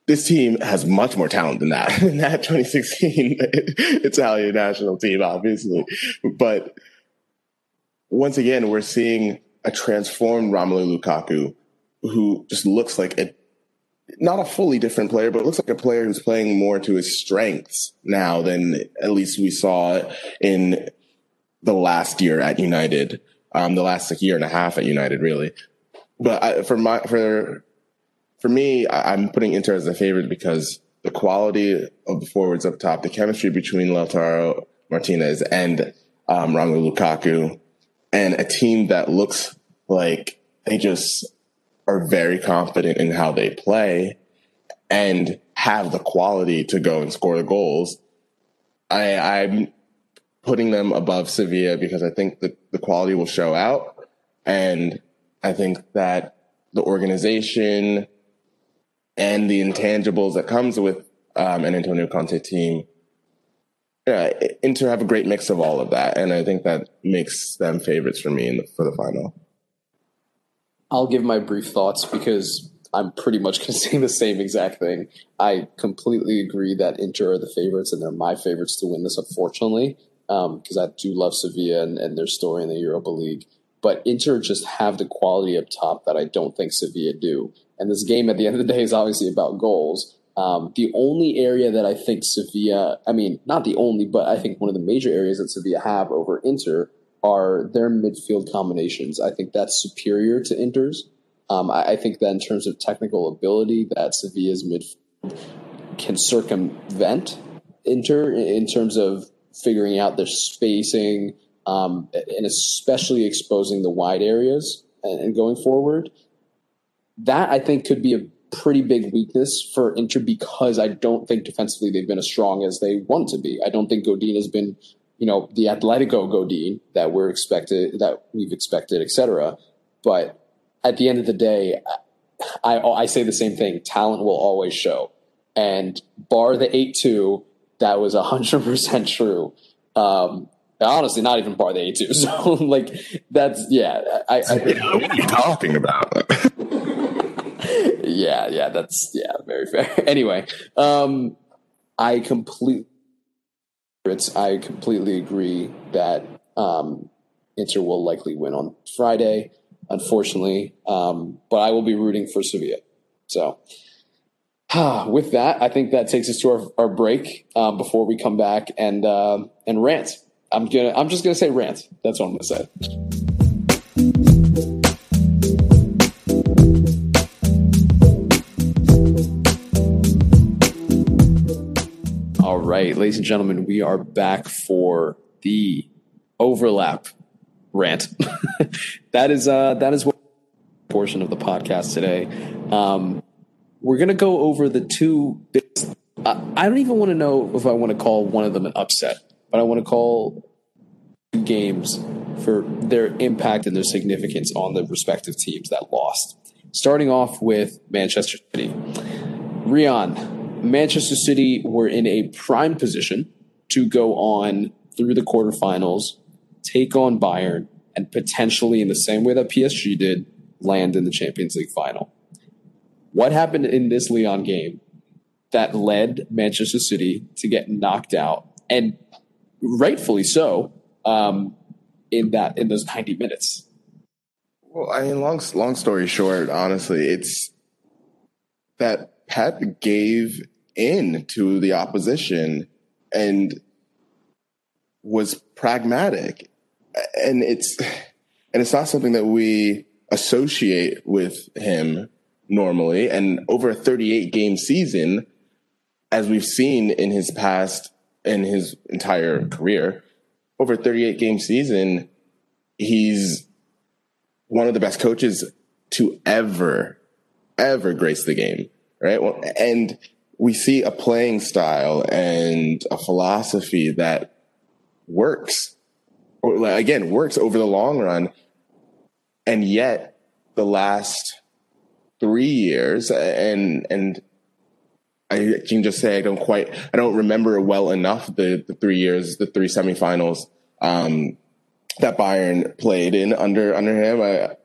this team has much more talent than that. In that 2016 Italian national team, obviously. But once again, we're seeing a transformed Romelu Lukaku who just looks like a not a fully different player, but looks like a player who's playing more to his strengths now than at least we saw in the last year at United, um, the last like, year and a half at United, really. But I, for my for for me, I, am putting Inter as a favorite because the quality of the forwards up top, the chemistry between Lautaro Martinez and um, Romelu Lukaku, and a team that looks like they just are very confident in how they play and have the quality to go and score the goals. I, I'm putting them above Sevilla because I think that the quality will show out. And I think that the organization, and the intangibles that comes with um, an Antonio Conte team. Yeah, Inter have a great mix of all of that, and I think that makes them favorites for me the, for the final. I'll give my brief thoughts because I'm pretty much going to say the same exact thing. I completely agree that Inter are the favorites, and they're my favorites to win this, unfortunately, because um, I do love Sevilla and, and their story in the Europa League. But Inter just have the quality up top that I don't think Sevilla do. And this game at the end of the day is obviously about goals. Um, the only area that I think Sevilla, I mean, not the only, but I think one of the major areas that Sevilla have over Inter are their midfield combinations. I think that's superior to Inter's. Um, I, I, think that in terms of technical ability, that Sevilla's midfield can circumvent Inter in terms of figuring out their spacing um, and especially exposing the wide areas and, going forward that I think could be a pretty big weakness for Inter because I don't think defensively they've been as strong as they want to be. I don't think Godin has been, you know, the Atletico Godin that we're expected, that we've expected, etc. But at the end of the day, I, I say the same thing. Talent will always show. And bar the 8 2, that was 100% true. Um, honestly, not even bar the A2. So, like, that's, yeah. I, I, what are you talking about? yeah, yeah, that's yeah, very fair. anyway, um, I completely, I completely agree that um, Inter will likely win on Friday. Unfortunately, um, but I will be rooting for Sevilla. So, with that, I think that takes us to our, our break um, before we come back and uh, and rant. I'm gonna. I'm just gonna say rant. That's what I'm gonna say. All right, ladies and gentlemen, we are back for the overlap rant. that is uh, that is what portion of the podcast today. Um, we're gonna go over the two. I, I don't even want to know if I want to call one of them an upset, but I want to call games for their impact and their significance on the respective teams that lost. Starting off with Manchester City. Rion, Manchester City were in a prime position to go on through the quarterfinals, take on Bayern, and potentially, in the same way that PSG did, land in the Champions League final. What happened in this Lyon game that led Manchester City to get knocked out, and rightfully so, um, in that in those ninety minutes? Well, I mean, long long story short, honestly, it's that Pep gave in to the opposition and was pragmatic. And it's and it's not something that we associate with him normally. And over a 38 game season, as we've seen in his past in his entire career, over 38 game season, he's one of the best coaches to ever, ever grace the game. Right. And we see a playing style and a philosophy that works or again works over the long run. And yet the last three years and, and I can just say I don't quite, I don't remember well enough the, the three years, the three semifinals, um, that Bayern played in under, under him. I,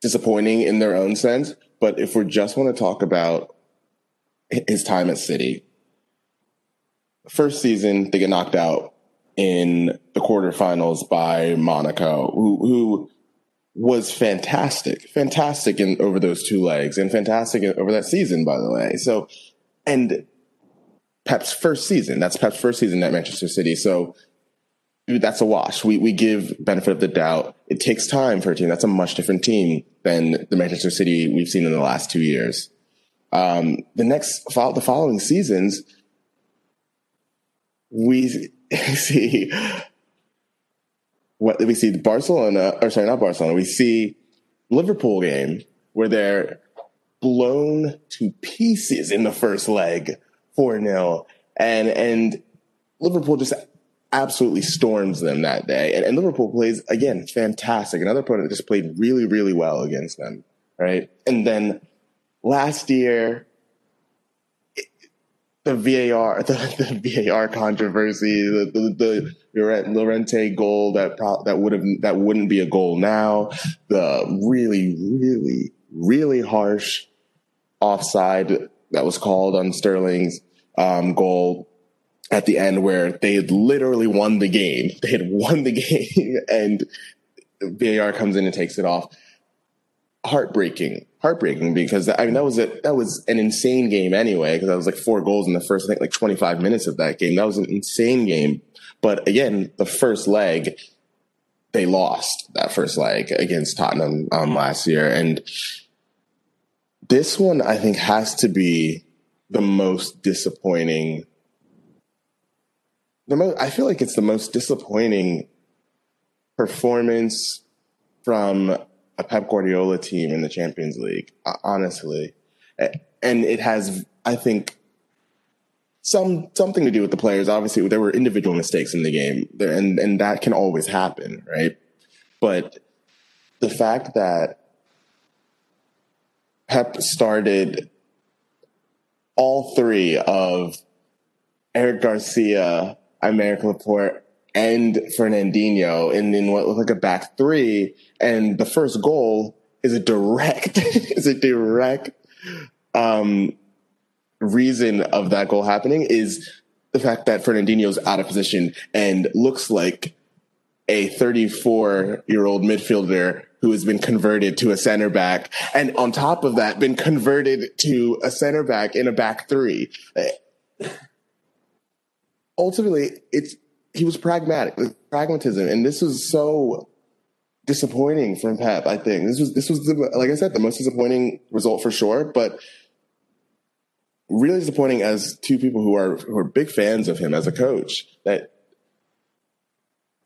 disappointing in their own sense. But if we just want to talk about his time at City, first season, they get knocked out in the quarterfinals by Monaco, who, who was fantastic, fantastic in over those two legs and fantastic over that season, by the way. So, and Pep's first season, that's Pep's first season at Manchester City. So that's a wash. We, we give benefit of the doubt. It takes time for a team. That's a much different team than the Manchester City we've seen in the last two years. Um, the next, the following seasons, we see what we see Barcelona, or sorry, not Barcelona. We see Liverpool game where they're blown to pieces in the first leg, four 0 and and Liverpool just absolutely storms them that day. And, and, Liverpool plays again fantastic. Another opponent that just played really, really well against them, right? And then last year, the VAR, the, the VAR controversy, the, the, the Llorente goal that pro- that would have that wouldn't be a goal now. The really, really, really harsh offside that was called on Sterling's um, goal at the end, where they had literally won the game. They had won the game, and VAR comes in and takes it off. Heartbreaking, heartbreaking because I mean that was a, that was an insane game anyway because that was like four goals in the first I think like 25 minutes of that game. That was an insane game. But again, the first leg, they lost that first leg against Tottenham um, last year. And this one, I think, has to be the most disappointing. The most, I feel like it's the most disappointing performance from a Pep Guardiola team in the Champions League, honestly. And it has, I think, some something to do with the players. Obviously, there were individual mistakes in the game, and and that can always happen, right? But the fact that Pep started all three of Eric Garcia, Aymeric Laporte, and Fernandinho in, in what looked like a back three, and the first goal is a direct is a direct um, reason of that goal happening is the fact that Fernandinho's out of position and looks like a 34 year old midfielder who has been converted to a center back. And on top of that, been converted to a center back in a back three. Ultimately, it's, he was pragmatic, pragmatism. And this was so disappointing from Pep, I think. This was, this was the, like I said, the most disappointing result for sure. But really disappointing as two people who are who are big fans of him as a coach that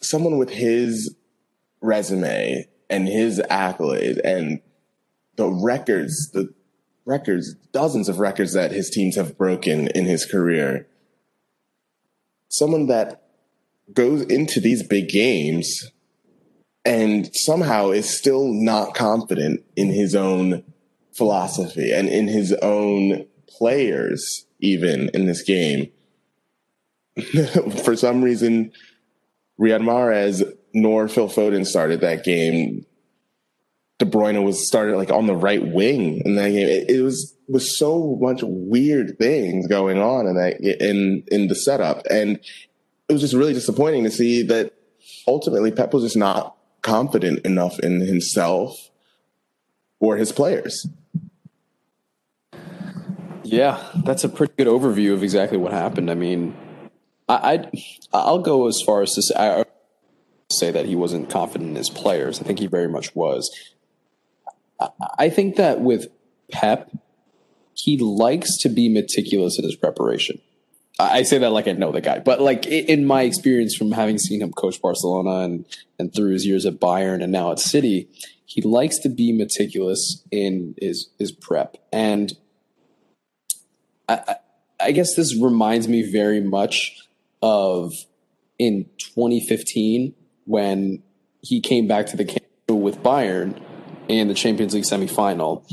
someone with his resume and his accolade and the records the records dozens of records that his teams have broken in his career. Someone that goes into these big games and somehow is still not confident in his own philosophy and in his own players even in this game. For some reason, Riyad Mahrez nor Phil Foden started that game. De Bruyne was started like on the right wing in that game. It, it was was so much weird things going on in that in in the setup, and it was just really disappointing to see that ultimately Pep was just not confident enough in himself or his players. Yeah, that's a pretty good overview of exactly what happened. I mean, I, I will go as far as to say, I, say that he wasn't confident in his players. I think he very much was. I, I think that with Pep, he likes to be meticulous in his preparation. I say that like I know the guy, but like in my experience from having seen him coach Barcelona and and through his years at Bayern and now at City, he likes to be meticulous in his his prep. And I, I guess this reminds me very much of in 2015 when he came back to the camp with Bayern in the Champions League semifinal.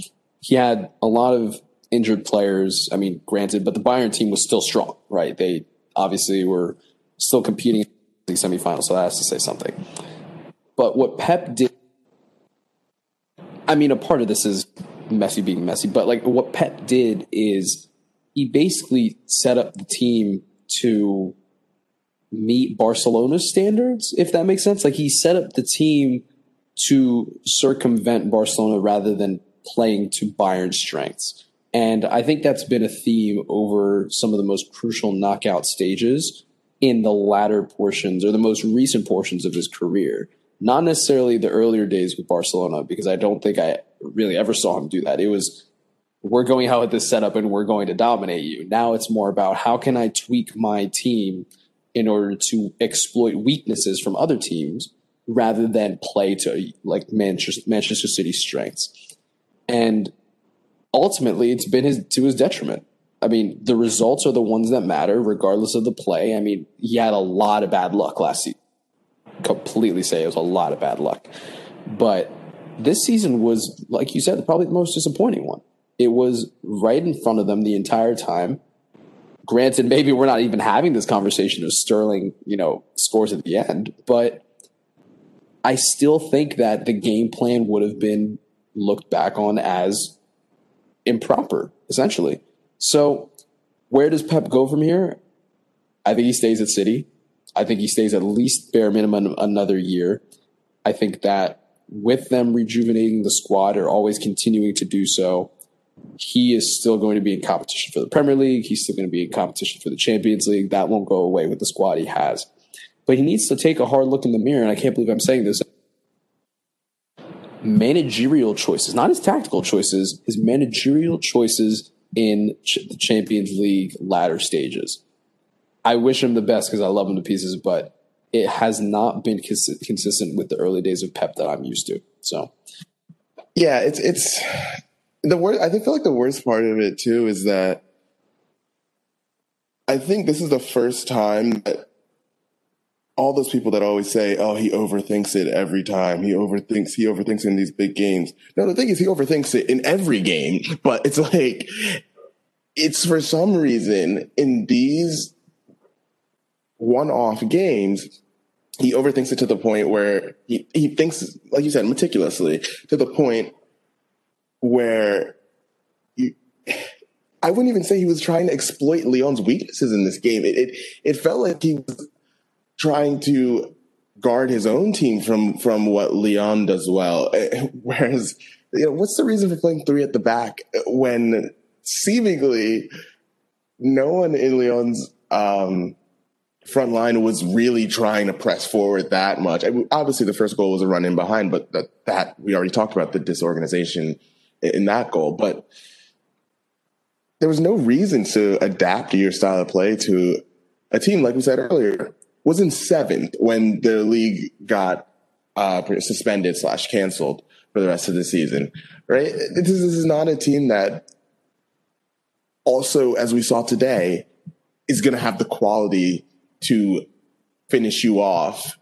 He had a lot of injured players. I mean, granted, but the Bayern team was still strong, right? They obviously were still competing in the semifinal, so that has to say something. But what Pep did, I mean, a part of this is Messi being messy, but like what Pep did is he basically set up the team to meet Barcelona's standards, if that makes sense. Like he set up the team to circumvent Barcelona rather than playing to Bayern's strengths. And I think that's been a theme over some of the most crucial knockout stages in the latter portions or the most recent portions of his career. Not necessarily the earlier days with Barcelona, because I don't think I really ever saw him do that. It was, we're going out with this setup and we're going to dominate you. Now it's more about how can I tweak my team in order to exploit weaknesses from other teams rather than play to like Manchester, Manchester City's strengths. And ultimately it's been his to his detriment. I mean, the results are the ones that matter, regardless of the play. I mean, he had a lot of bad luck last season. Completely say it was a lot of bad luck. But this season was, like you said, probably the most disappointing one. It was right in front of them the entire time. Granted, maybe we're not even having this conversation of Sterling, you know, scores at the end, but I still think that the game plan would have been looked back on as improper, essentially. So, where does Pep go from here? I think he stays at City. I think he stays at least bare minimum another year. I think that with them rejuvenating the squad or always continuing to do so, he is still going to be in competition for the Premier League. He's still going to be in competition for the Champions League. That won't go away with the squad he has. But he needs to take a hard look in the mirror, and I can't believe I'm saying this managerial choices, not his tactical choices, his managerial choices in ch- the Champions League latter stages. I wish him the best because I love him to pieces, but it has not been cons- consistent with the early days of Pep that I'm used to. So, yeah, it's it's the worst. I feel like the worst part of it too is that I think this is the first time that all those people that always say, "Oh, he overthinks it every time. He overthinks. He overthinks in these big games." No, the thing is, he overthinks it in every game. But it's like, it's for some reason in these one-off games, he overthinks it to the point where he he thinks, like you said, meticulously to the point where. I wouldn't even say he was trying to exploit Lyon's weaknesses in this game. It, it it felt like he was trying to guard his own team from from what Lyon does well. Whereas, you know, what's the reason for playing three at the back when seemingly no one in Lyon's um, front line was really trying to press forward that much. I obviously, the first goal was a run in behind, but that, that we already talked about the disorganization in that goal. But there was no reason to adapt your style of play to a team, like we said earlier, was in seventh when the league got uh, suspended slash canceled for the rest of the season. Right? This is, not a team that also, as we saw today, is going to have the quality to finish you off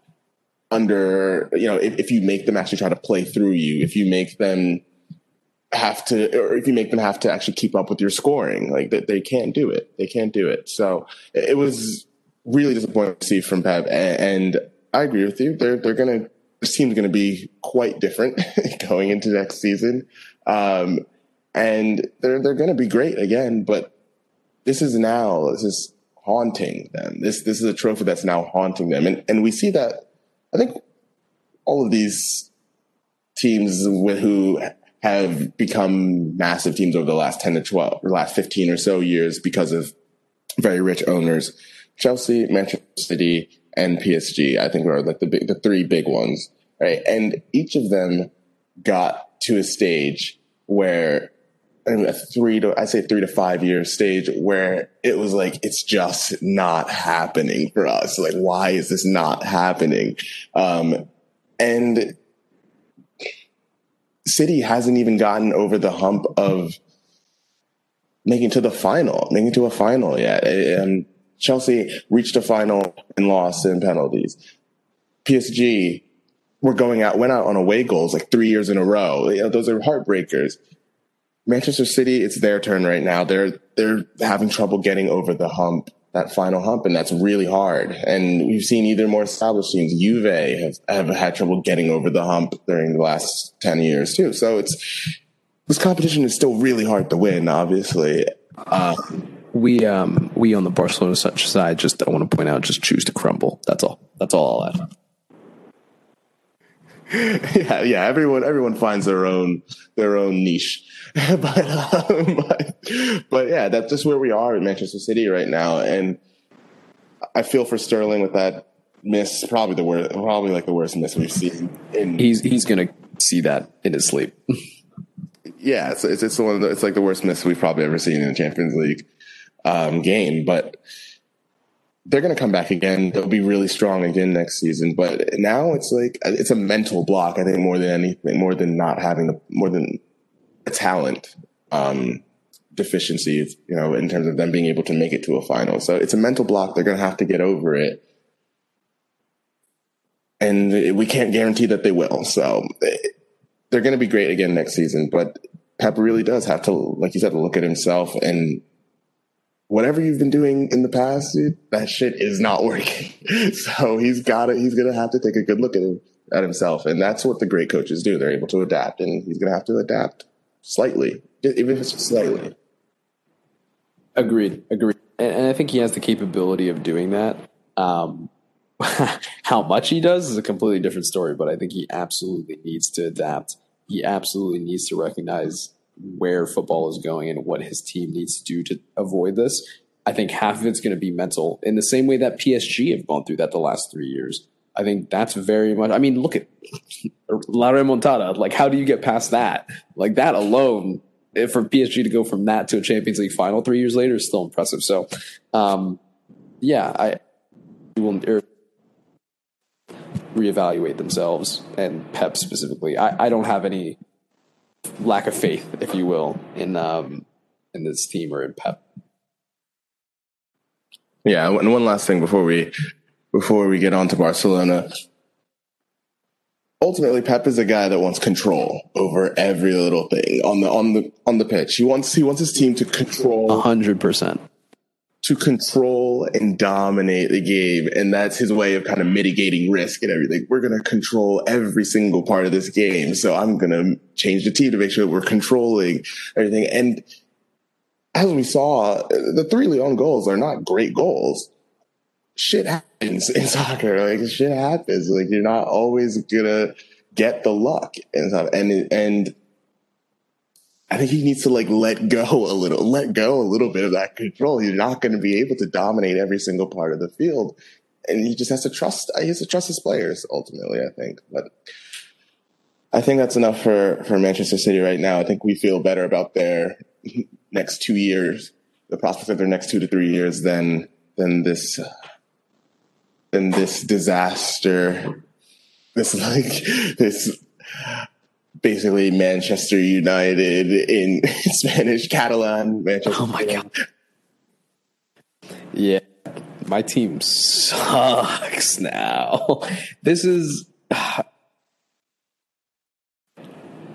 under you know if, if you make them actually try to play through you if you make them have to or if you make them have to actually keep up with your scoring like that they, they can't do it they can't do it so it was really disappointing to see from Pep. And I agree with you. They're they're gonna this team's gonna be quite different going into next season. Um, and they're they're gonna be great again, but this is now this is haunting them. This this is a trophy that's now haunting them. And and we see that I think all of these teams with who have become massive teams over the last 10 to 12 or last 15 or so years because of very rich owners Chelsea, Manchester City, and PSG. I think are like the big, the three big ones, right? And each of them got to a stage where a three to I say three to five year stage where it was like it's just not happening for us. Like, why is this not happening? Um, and City hasn't even gotten over the hump of making to the final, making to a final yet. And Chelsea reached a final and lost in penalties. PSG were going out, went out on away goals like three years in a row. You know, those are heartbreakers. Manchester City, it's their turn right now. They're they're having trouble getting over the hump, that final hump, and that's really hard. And we've seen either more established teams, Juve, have, have had trouble getting over the hump during the last ten years too. So it's this competition is still really hard to win. Obviously, uh, we um we on the Barcelona side just I want to point out just choose to crumble. That's all. That's all I'll add. yeah, yeah. Everyone, everyone finds their own their own niche, but, um, but but yeah, that's just where we are in Manchester City right now, and I feel for Sterling with that miss. Probably the worst, probably like the worst miss we've seen. In he's he's gonna see that in his sleep. yeah, it's it's, it's one of the, it's like the worst miss we've probably ever seen in a Champions League um, game, but they're going to come back again. They'll be really strong again next season. But now it's like it's a mental block. I think more than anything, more than not having the more than a talent um, deficiency. You know, in terms of them being able to make it to a final. So it's a mental block. They're going to have to get over it, and we can't guarantee that they will. So they're going to be great again next season. But Pep really does have to, like you said, look at himself and whatever you've been doing in the past, dude, that shit is not working. so he's got it. He's to have to take a good look at him, at himself. And that's what the great coaches do. They're able to adapt and he's to have to adapt slightly, even if it's slightly. Agreed. Agreed. And, I think he has the capability of doing that. Um, how much he does is a completely different story, but I think he absolutely needs to adapt. He absolutely needs to recognize where football is going and what his team needs to do to avoid this. I think half of it's going to be mental in the same way that PSG have gone through that the last three years. I think that's very much. I mean, look at La Remontada. Like, how do you get past that? Like that alone, for PSG to go from that to a Champions League final three years later is still impressive. So, um, yeah, I will reevaluate themselves and Pep specifically. I, I don't have any lack of faith, if you will, in um, in this team or in Pep. Yeah, and one last thing before we before we get on to Barcelona. Ultimately, Pep is a guy that wants control over every little thing on the on the on the pitch. He wants he wants his team to control hundred percent to control and dominate the game. And that's his way of kind of mitigating risk and everything. We're going to control every single part of this game. So I'm going to change the team to make sure that we're controlling everything. And as we saw, the three Lyon goals are not great goals. Shit happens in soccer. Like shit happens. Like you're not always gonna get the luck and stuff. And, and I think he needs to like let go a little, let go a little bit of that control. He's not going to be able to dominate every single part of the field. And he just has to trust, he has to trust his players ultimately, I think. But I think that's enough for, for Manchester City right now. I think we feel better about their next two years, the prospects of their next two to three years than, than this, than this disaster, this like, this, basically Manchester United in Spanish Catalan. Manchester oh my god! Yeah, my team sucks now. This is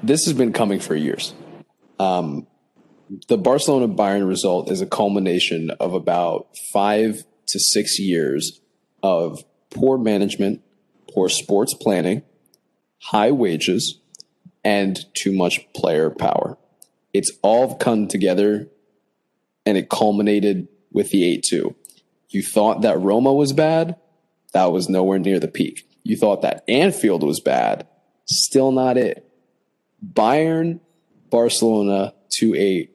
this has been coming for years. Um, the Barcelona Bayern result is a culmination of about five to six years of poor management, poor sports planning, high wages, and too much player power. It's all come together and it culminated with the 8 2. You thought that Roma was bad, that was nowhere near the peak. You thought that Anfield was bad, still not it. Bayern, Barcelona to a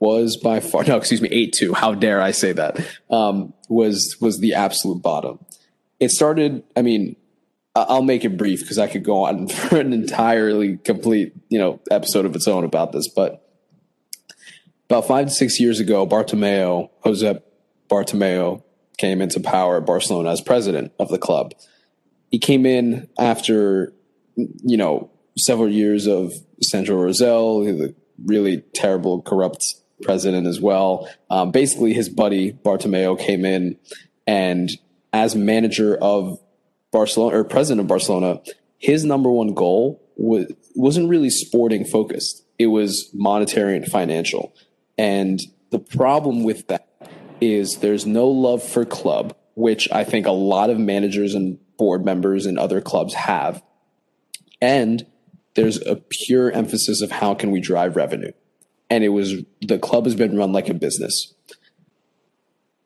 was by far no, excuse me, eight two. How dare I say that? Um, was was the absolute bottom. It started. I mean, I'll make it brief because I could go on for an entirely complete you know episode of its own about this. But about five to six years ago, Bartomeu, Jose Bartomeu, came into power at Barcelona as president of the club. He came in after you know several years of Sandro Rosell, the really terrible, corrupt president as well. Um, basically, his buddy Bartomeu came in and, as manager of Barcelona or president of Barcelona, his number one goal was wasn't really sporting focused. It was monetary and financial. And the problem with that is there's no love for club, which I think a lot of managers and board members in other clubs have. And there's a pure emphasis of how can we drive revenue. And it was the club has been run like a business.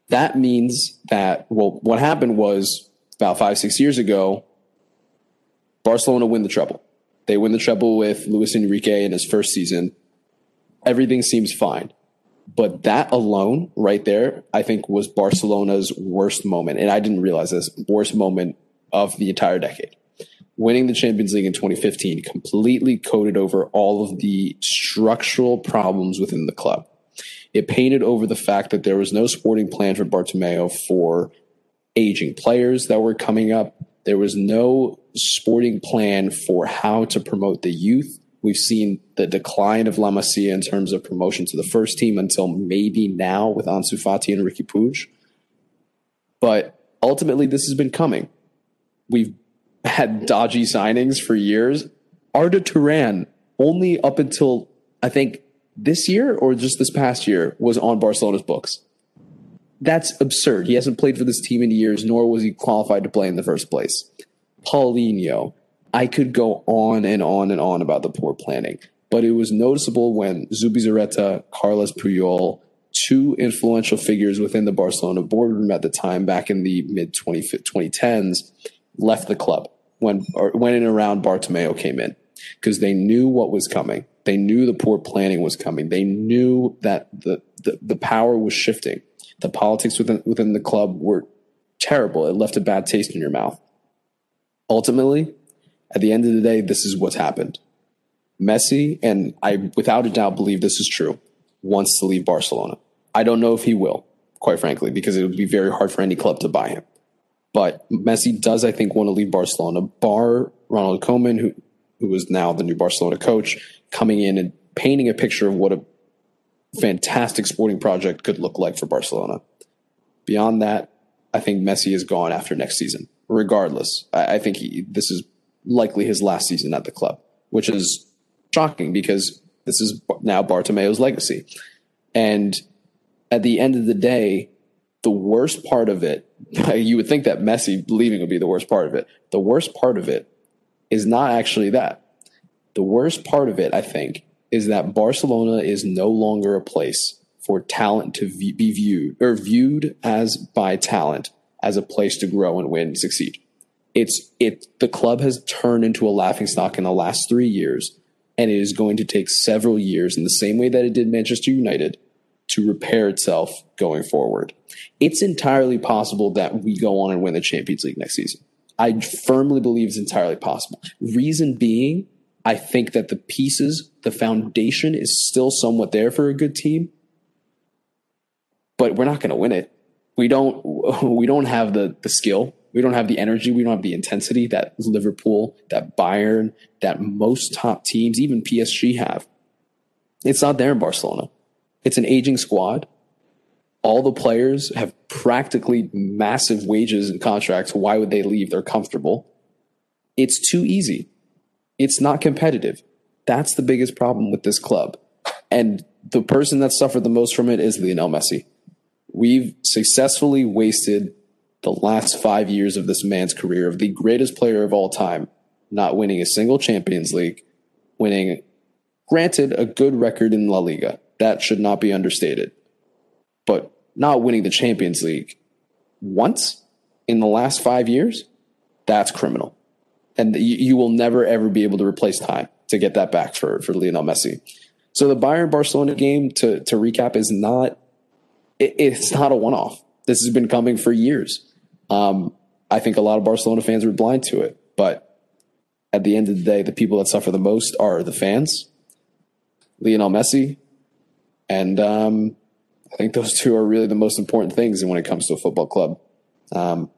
That means that, well, what happened was about five, six years ago, Barcelona win the treble. They win the treble with Luis Enrique in his first season. Everything seems fine. But that alone, right there, I think was Barcelona's worst moment. And I didn't realize this worst moment of the entire decade winning the Champions League in 2015 completely coated over all of the structural problems within the club. It painted over the fact that there was no sporting plan for Bartomeu for aging players that were coming up. There was no sporting plan for how to promote the youth. We've seen the decline of La Masia in terms of promotion to the first team until maybe now with Ansu Fati and Riqui Puig. But ultimately, this has been coming. We've had dodgy signings for years. Arda Turan, only up until I think this year or just this past year, was on Barcelona's books. That's absurd. He hasn't played for this team in years, nor was he qualified to play in the first place. Paulinho. I could go on and on and on about the poor planning, but it was noticeable when Zubizarreta, Carlos Puyol, two influential figures within the Barcelona boardroom at the time, back in the mid 2010s, left the club when or when and around Bartomeu came in because they knew what was coming. They knew the poor planning was coming. They knew that the, the, the power was shifting. The politics within within the club were terrible. It left a bad taste in your mouth. Ultimately, at the end of the day, this is what's happened. Messi, and I without a doubt believe this is true, wants to leave Barcelona. I don't know if he will, quite frankly, because it would be very hard for any club to buy him. But Messi does, I think, want to leave Barcelona, bar Ronald Koeman, who, who is now the new Barcelona coach, coming in and painting a picture of what a fantastic sporting project could look like for Barcelona. Beyond that, I think Messi is gone after next season. Regardless, I, I think he, this is likely his last season at the club, which is shocking because this is now Bartomeu's legacy. And at the end of the day, the worst part of it, you would think that Messi leaving would be the worst part of it. The worst part of it is not actually that. The worst part of it, I think, is that Barcelona is no longer a place for talent to be viewed or viewed as by talent as a place to grow and win and succeed. It's it the club has turned into a laughing stock in the last 3 years and it is going to take several years in the same way that it did Manchester United to repair itself going forward. It's entirely possible that we go on and win the Champions League next season. I firmly believe it's entirely possible. Reason being, I think that the pieces, the foundation is still somewhat there for a good team, but we're not going to win it. We don't, we don't have the, the skill. We don't have the energy. We don't have the intensity that Liverpool, that Bayern, that most top teams, even PSG have. It's not there in Barcelona. It's an aging squad. All the players have practically massive wages and contracts. Why would they leave? They're comfortable. It's too easy. It's not competitive. That's the biggest problem with this club. And the person that suffered the most from it is Lionel Messi. We've successfully wasted the last five years of this man's career, of the greatest player of all time, not winning a single Champions League, winning, granted, a good record in La Liga, that should not be understated. But not winning the Champions League once in the last five years, that's criminal. And you, you will never, ever be able to replace time to get that back for, for Lionel Messi. So the Bayern Barcelona game, to to recap, is not it, it's not a one off. This has been coming for years. Um, I think a lot of Barcelona fans were blind to it, but at the end of the day, the people that suffer the most are the fans, Lionel Messi, and um, I think those two are really the most important things when it comes to a football club. Um,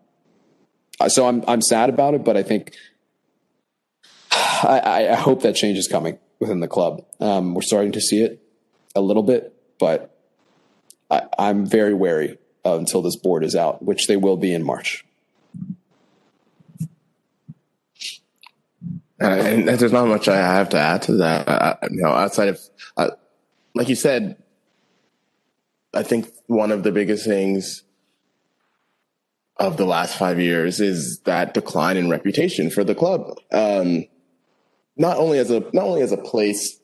so I'm I'm sad about it, but I think I, I hope that change is coming within the club. Um, we're starting to see it a little bit, but I, I'm very wary until this board is out, which they will be in March. Uh, and there's not much I have to add to that. Uh, you know, outside of, uh, like you said, I think one of the biggest things of the last five years is that decline in reputation for the club. Um, not only as a not only as a place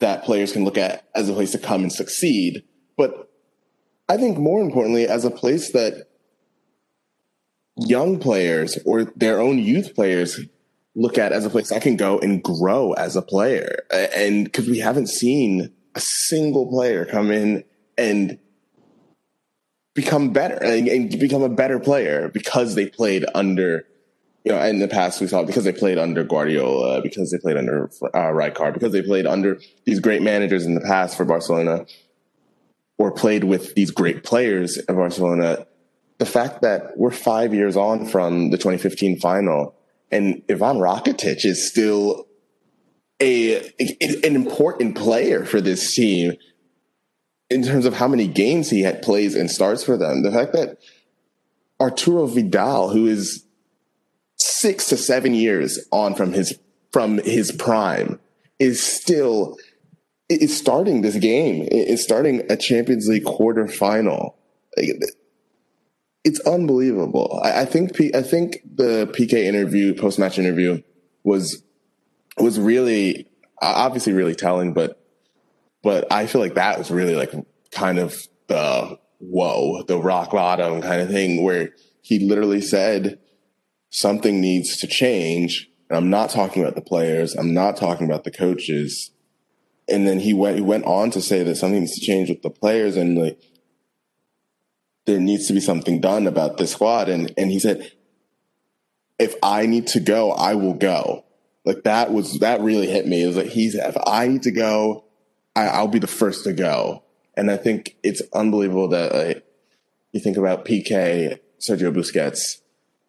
that players can look at as a place to come and succeed, but I think more importantly as a place that young players or their own youth players look at as a place I can go and grow as a player. And because we haven't seen a single player come in and become better and, and, become a better player because they played under, you know, in the past we saw because they played under Guardiola, because they played under uh, Rijkaard, because they played under these great managers in the past for Barcelona or played with these great players at Barcelona. The fact that we're five years on from the 2015 final and Ivan Rakitic is still a, an important player for this team in terms of how many games he had plays and starts for them. The fact that Arturo Vidal, who is six to seven years on from his from his prime, is still is starting this game. Is starting a Champions League quarterfinal. It's unbelievable. I, think I think the Piqué interview, post match interview, was was really obviously really telling, but but I feel like that was really like kind of the whoa, the rock bottom kind of thing where he literally said something needs to change. And I'm not talking about the players. I'm not talking about the coaches. And then he went, he went on to say that something needs to change with the players and like, there needs to be something done about this squad. And, and he said, if I need to go, I will go. Like that was, that really hit me. It was like, he's, if I need to go, I, I'll be the first to go. And I think it's unbelievable that like, you think about Piqué, Sergio Busquets,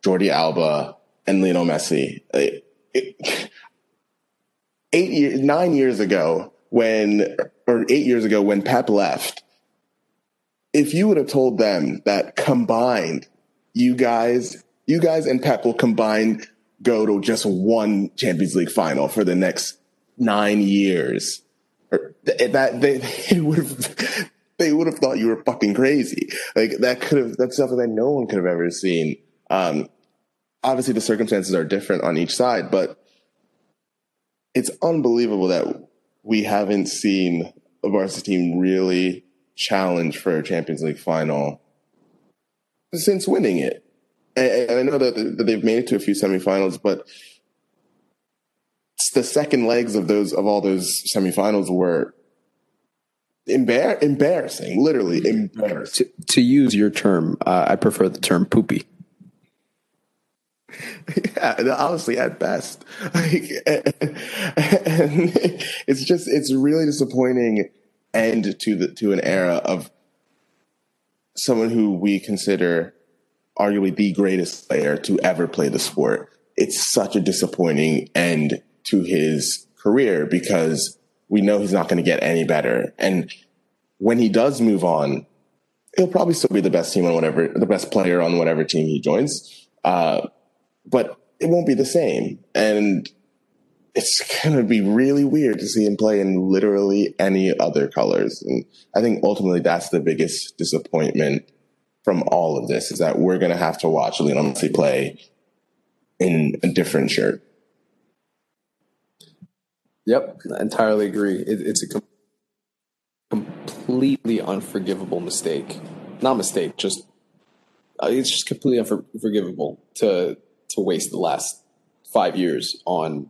Jordi Alba, and Lionel Messi. It, it, eight years, nine years ago, when or eight years ago when Pep left, if you would have told them that combined, you guys, you guys and Pep will combine go to just one Champions League final for the next nine years that they, they would have they would have thought you were fucking crazy. Like that could have that's something that no one could have ever seen. Um, obviously, the circumstances are different on each side, but it's unbelievable that we haven't seen a varsity team really challenge for a Champions League final since winning it. And I know that they've made it to a few semifinals, but the second legs of those of all those semifinals were embar- embarrassing, literally embarrassing. To, to use your term, uh, I prefer the term poopy. Yeah, honestly, at best, like, and, and it's just it's really disappointing end to the to an era of someone who we consider arguably the greatest player to ever play the sport. It's such a disappointing end to his career because we know he's not going to get any better. And when he does move on, he'll probably still be the best team on whatever, the best player on whatever team he joins. Uh, but it won't be the same. And it's going to be really weird to see him play in literally any other colors. And I think ultimately that's the biggest disappointment from all of this is that we're going to have to watch Lionel Messi play in a different shirt. Yep, I entirely agree. It, it's a com- completely unforgivable mistake. Not mistake, just uh, it's just completely unforgivable to to waste the last five years on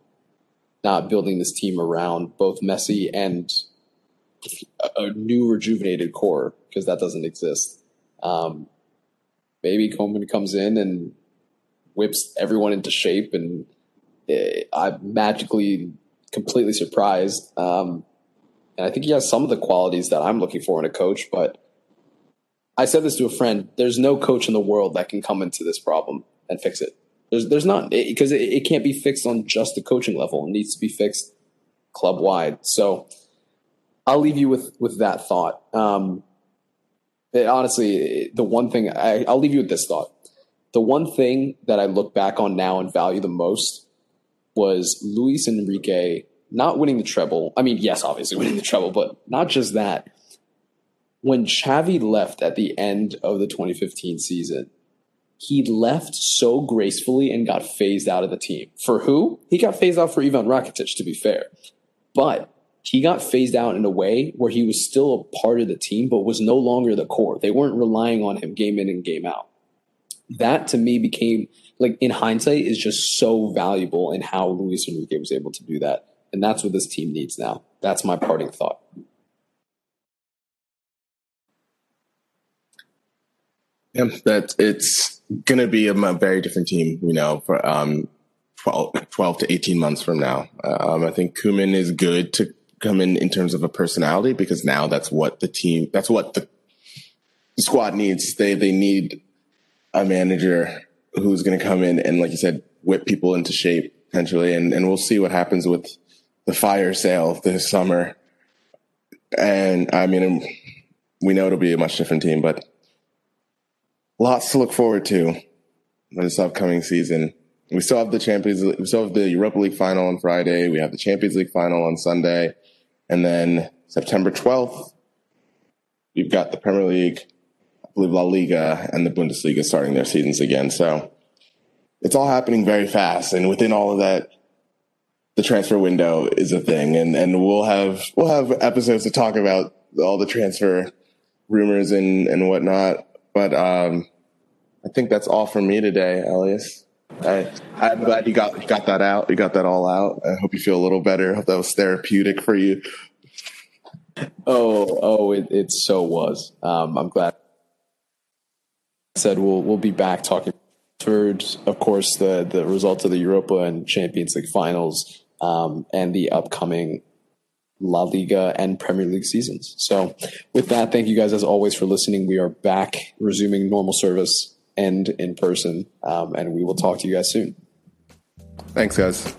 not building this team around both Messi and a, a new rejuvenated core because that doesn't exist. Um, maybe Koeman comes in and whips everyone into shape, and uh, I'm magically completely surprised. Um, and I think he has some of the qualities that I'm looking for in a coach, but I said this to a friend. There's no coach in the world that can come into this problem and fix it. There's, there's not because it, it, can't be fixed on just the coaching level. It needs to be fixed club wide. So I'll leave you with with that thought. Um, it, honestly, the one thing I, I'll leave you with this thought. The one thing that I look back on now and value the most was Luis Enrique not winning the treble. I mean, yes, obviously winning the treble, but not just that. When Xavi left at the end of the 2015 season, he left so gracefully and got phased out of the team. For who? He got phased out for Ivan Rakitic, to be fair. But he got phased out in a way where he was still a part of the team, but was no longer the core. They weren't relying on him game in and game out. That to me became like in hindsight is just so valuable in how Luis Enrique was able to do that. And that's what this team needs now. That's my parting thought. Yeah, that it's going to be a, very different team, you know, for um, 12, 12 to 18 months from now. Um, I think Koeman is good to come in in terms of a personality because now that's what the team, that's what the squad needs. They, they need a manager who's going to come in and, like you said, whip people into shape potentially. And, and we'll see what happens with the fire sale this summer. And I mean, we know it'll be a much different team, but lots to look forward to in this upcoming season. We still have the Champions. League, we still have the Europa League final on Friday. We have the Champions League final on Sunday, and then September twelfth, we've got the Premier League, I believe La Liga, and the Bundesliga starting their seasons again. So it's all happening very fast, and within all of that, the transfer window is a thing, and and we'll have we'll have episodes to talk about all the transfer rumors and and whatnot. But um, I think that's all for me today, Elias. I, I'm glad you got got that out. You got that all out. I hope you feel a little better. I hope that was therapeutic for you. Oh, oh, it, it so was. Um, I'm glad. I said we'll we'll be back talking. Third, Of course, the the results of the Europa and Champions League finals, um, and the upcoming La Liga and Premier League seasons. So, with that, thank you guys as always for listening. We are back resuming normal service and in person, um, and we will talk to you guys soon. Thanks, guys.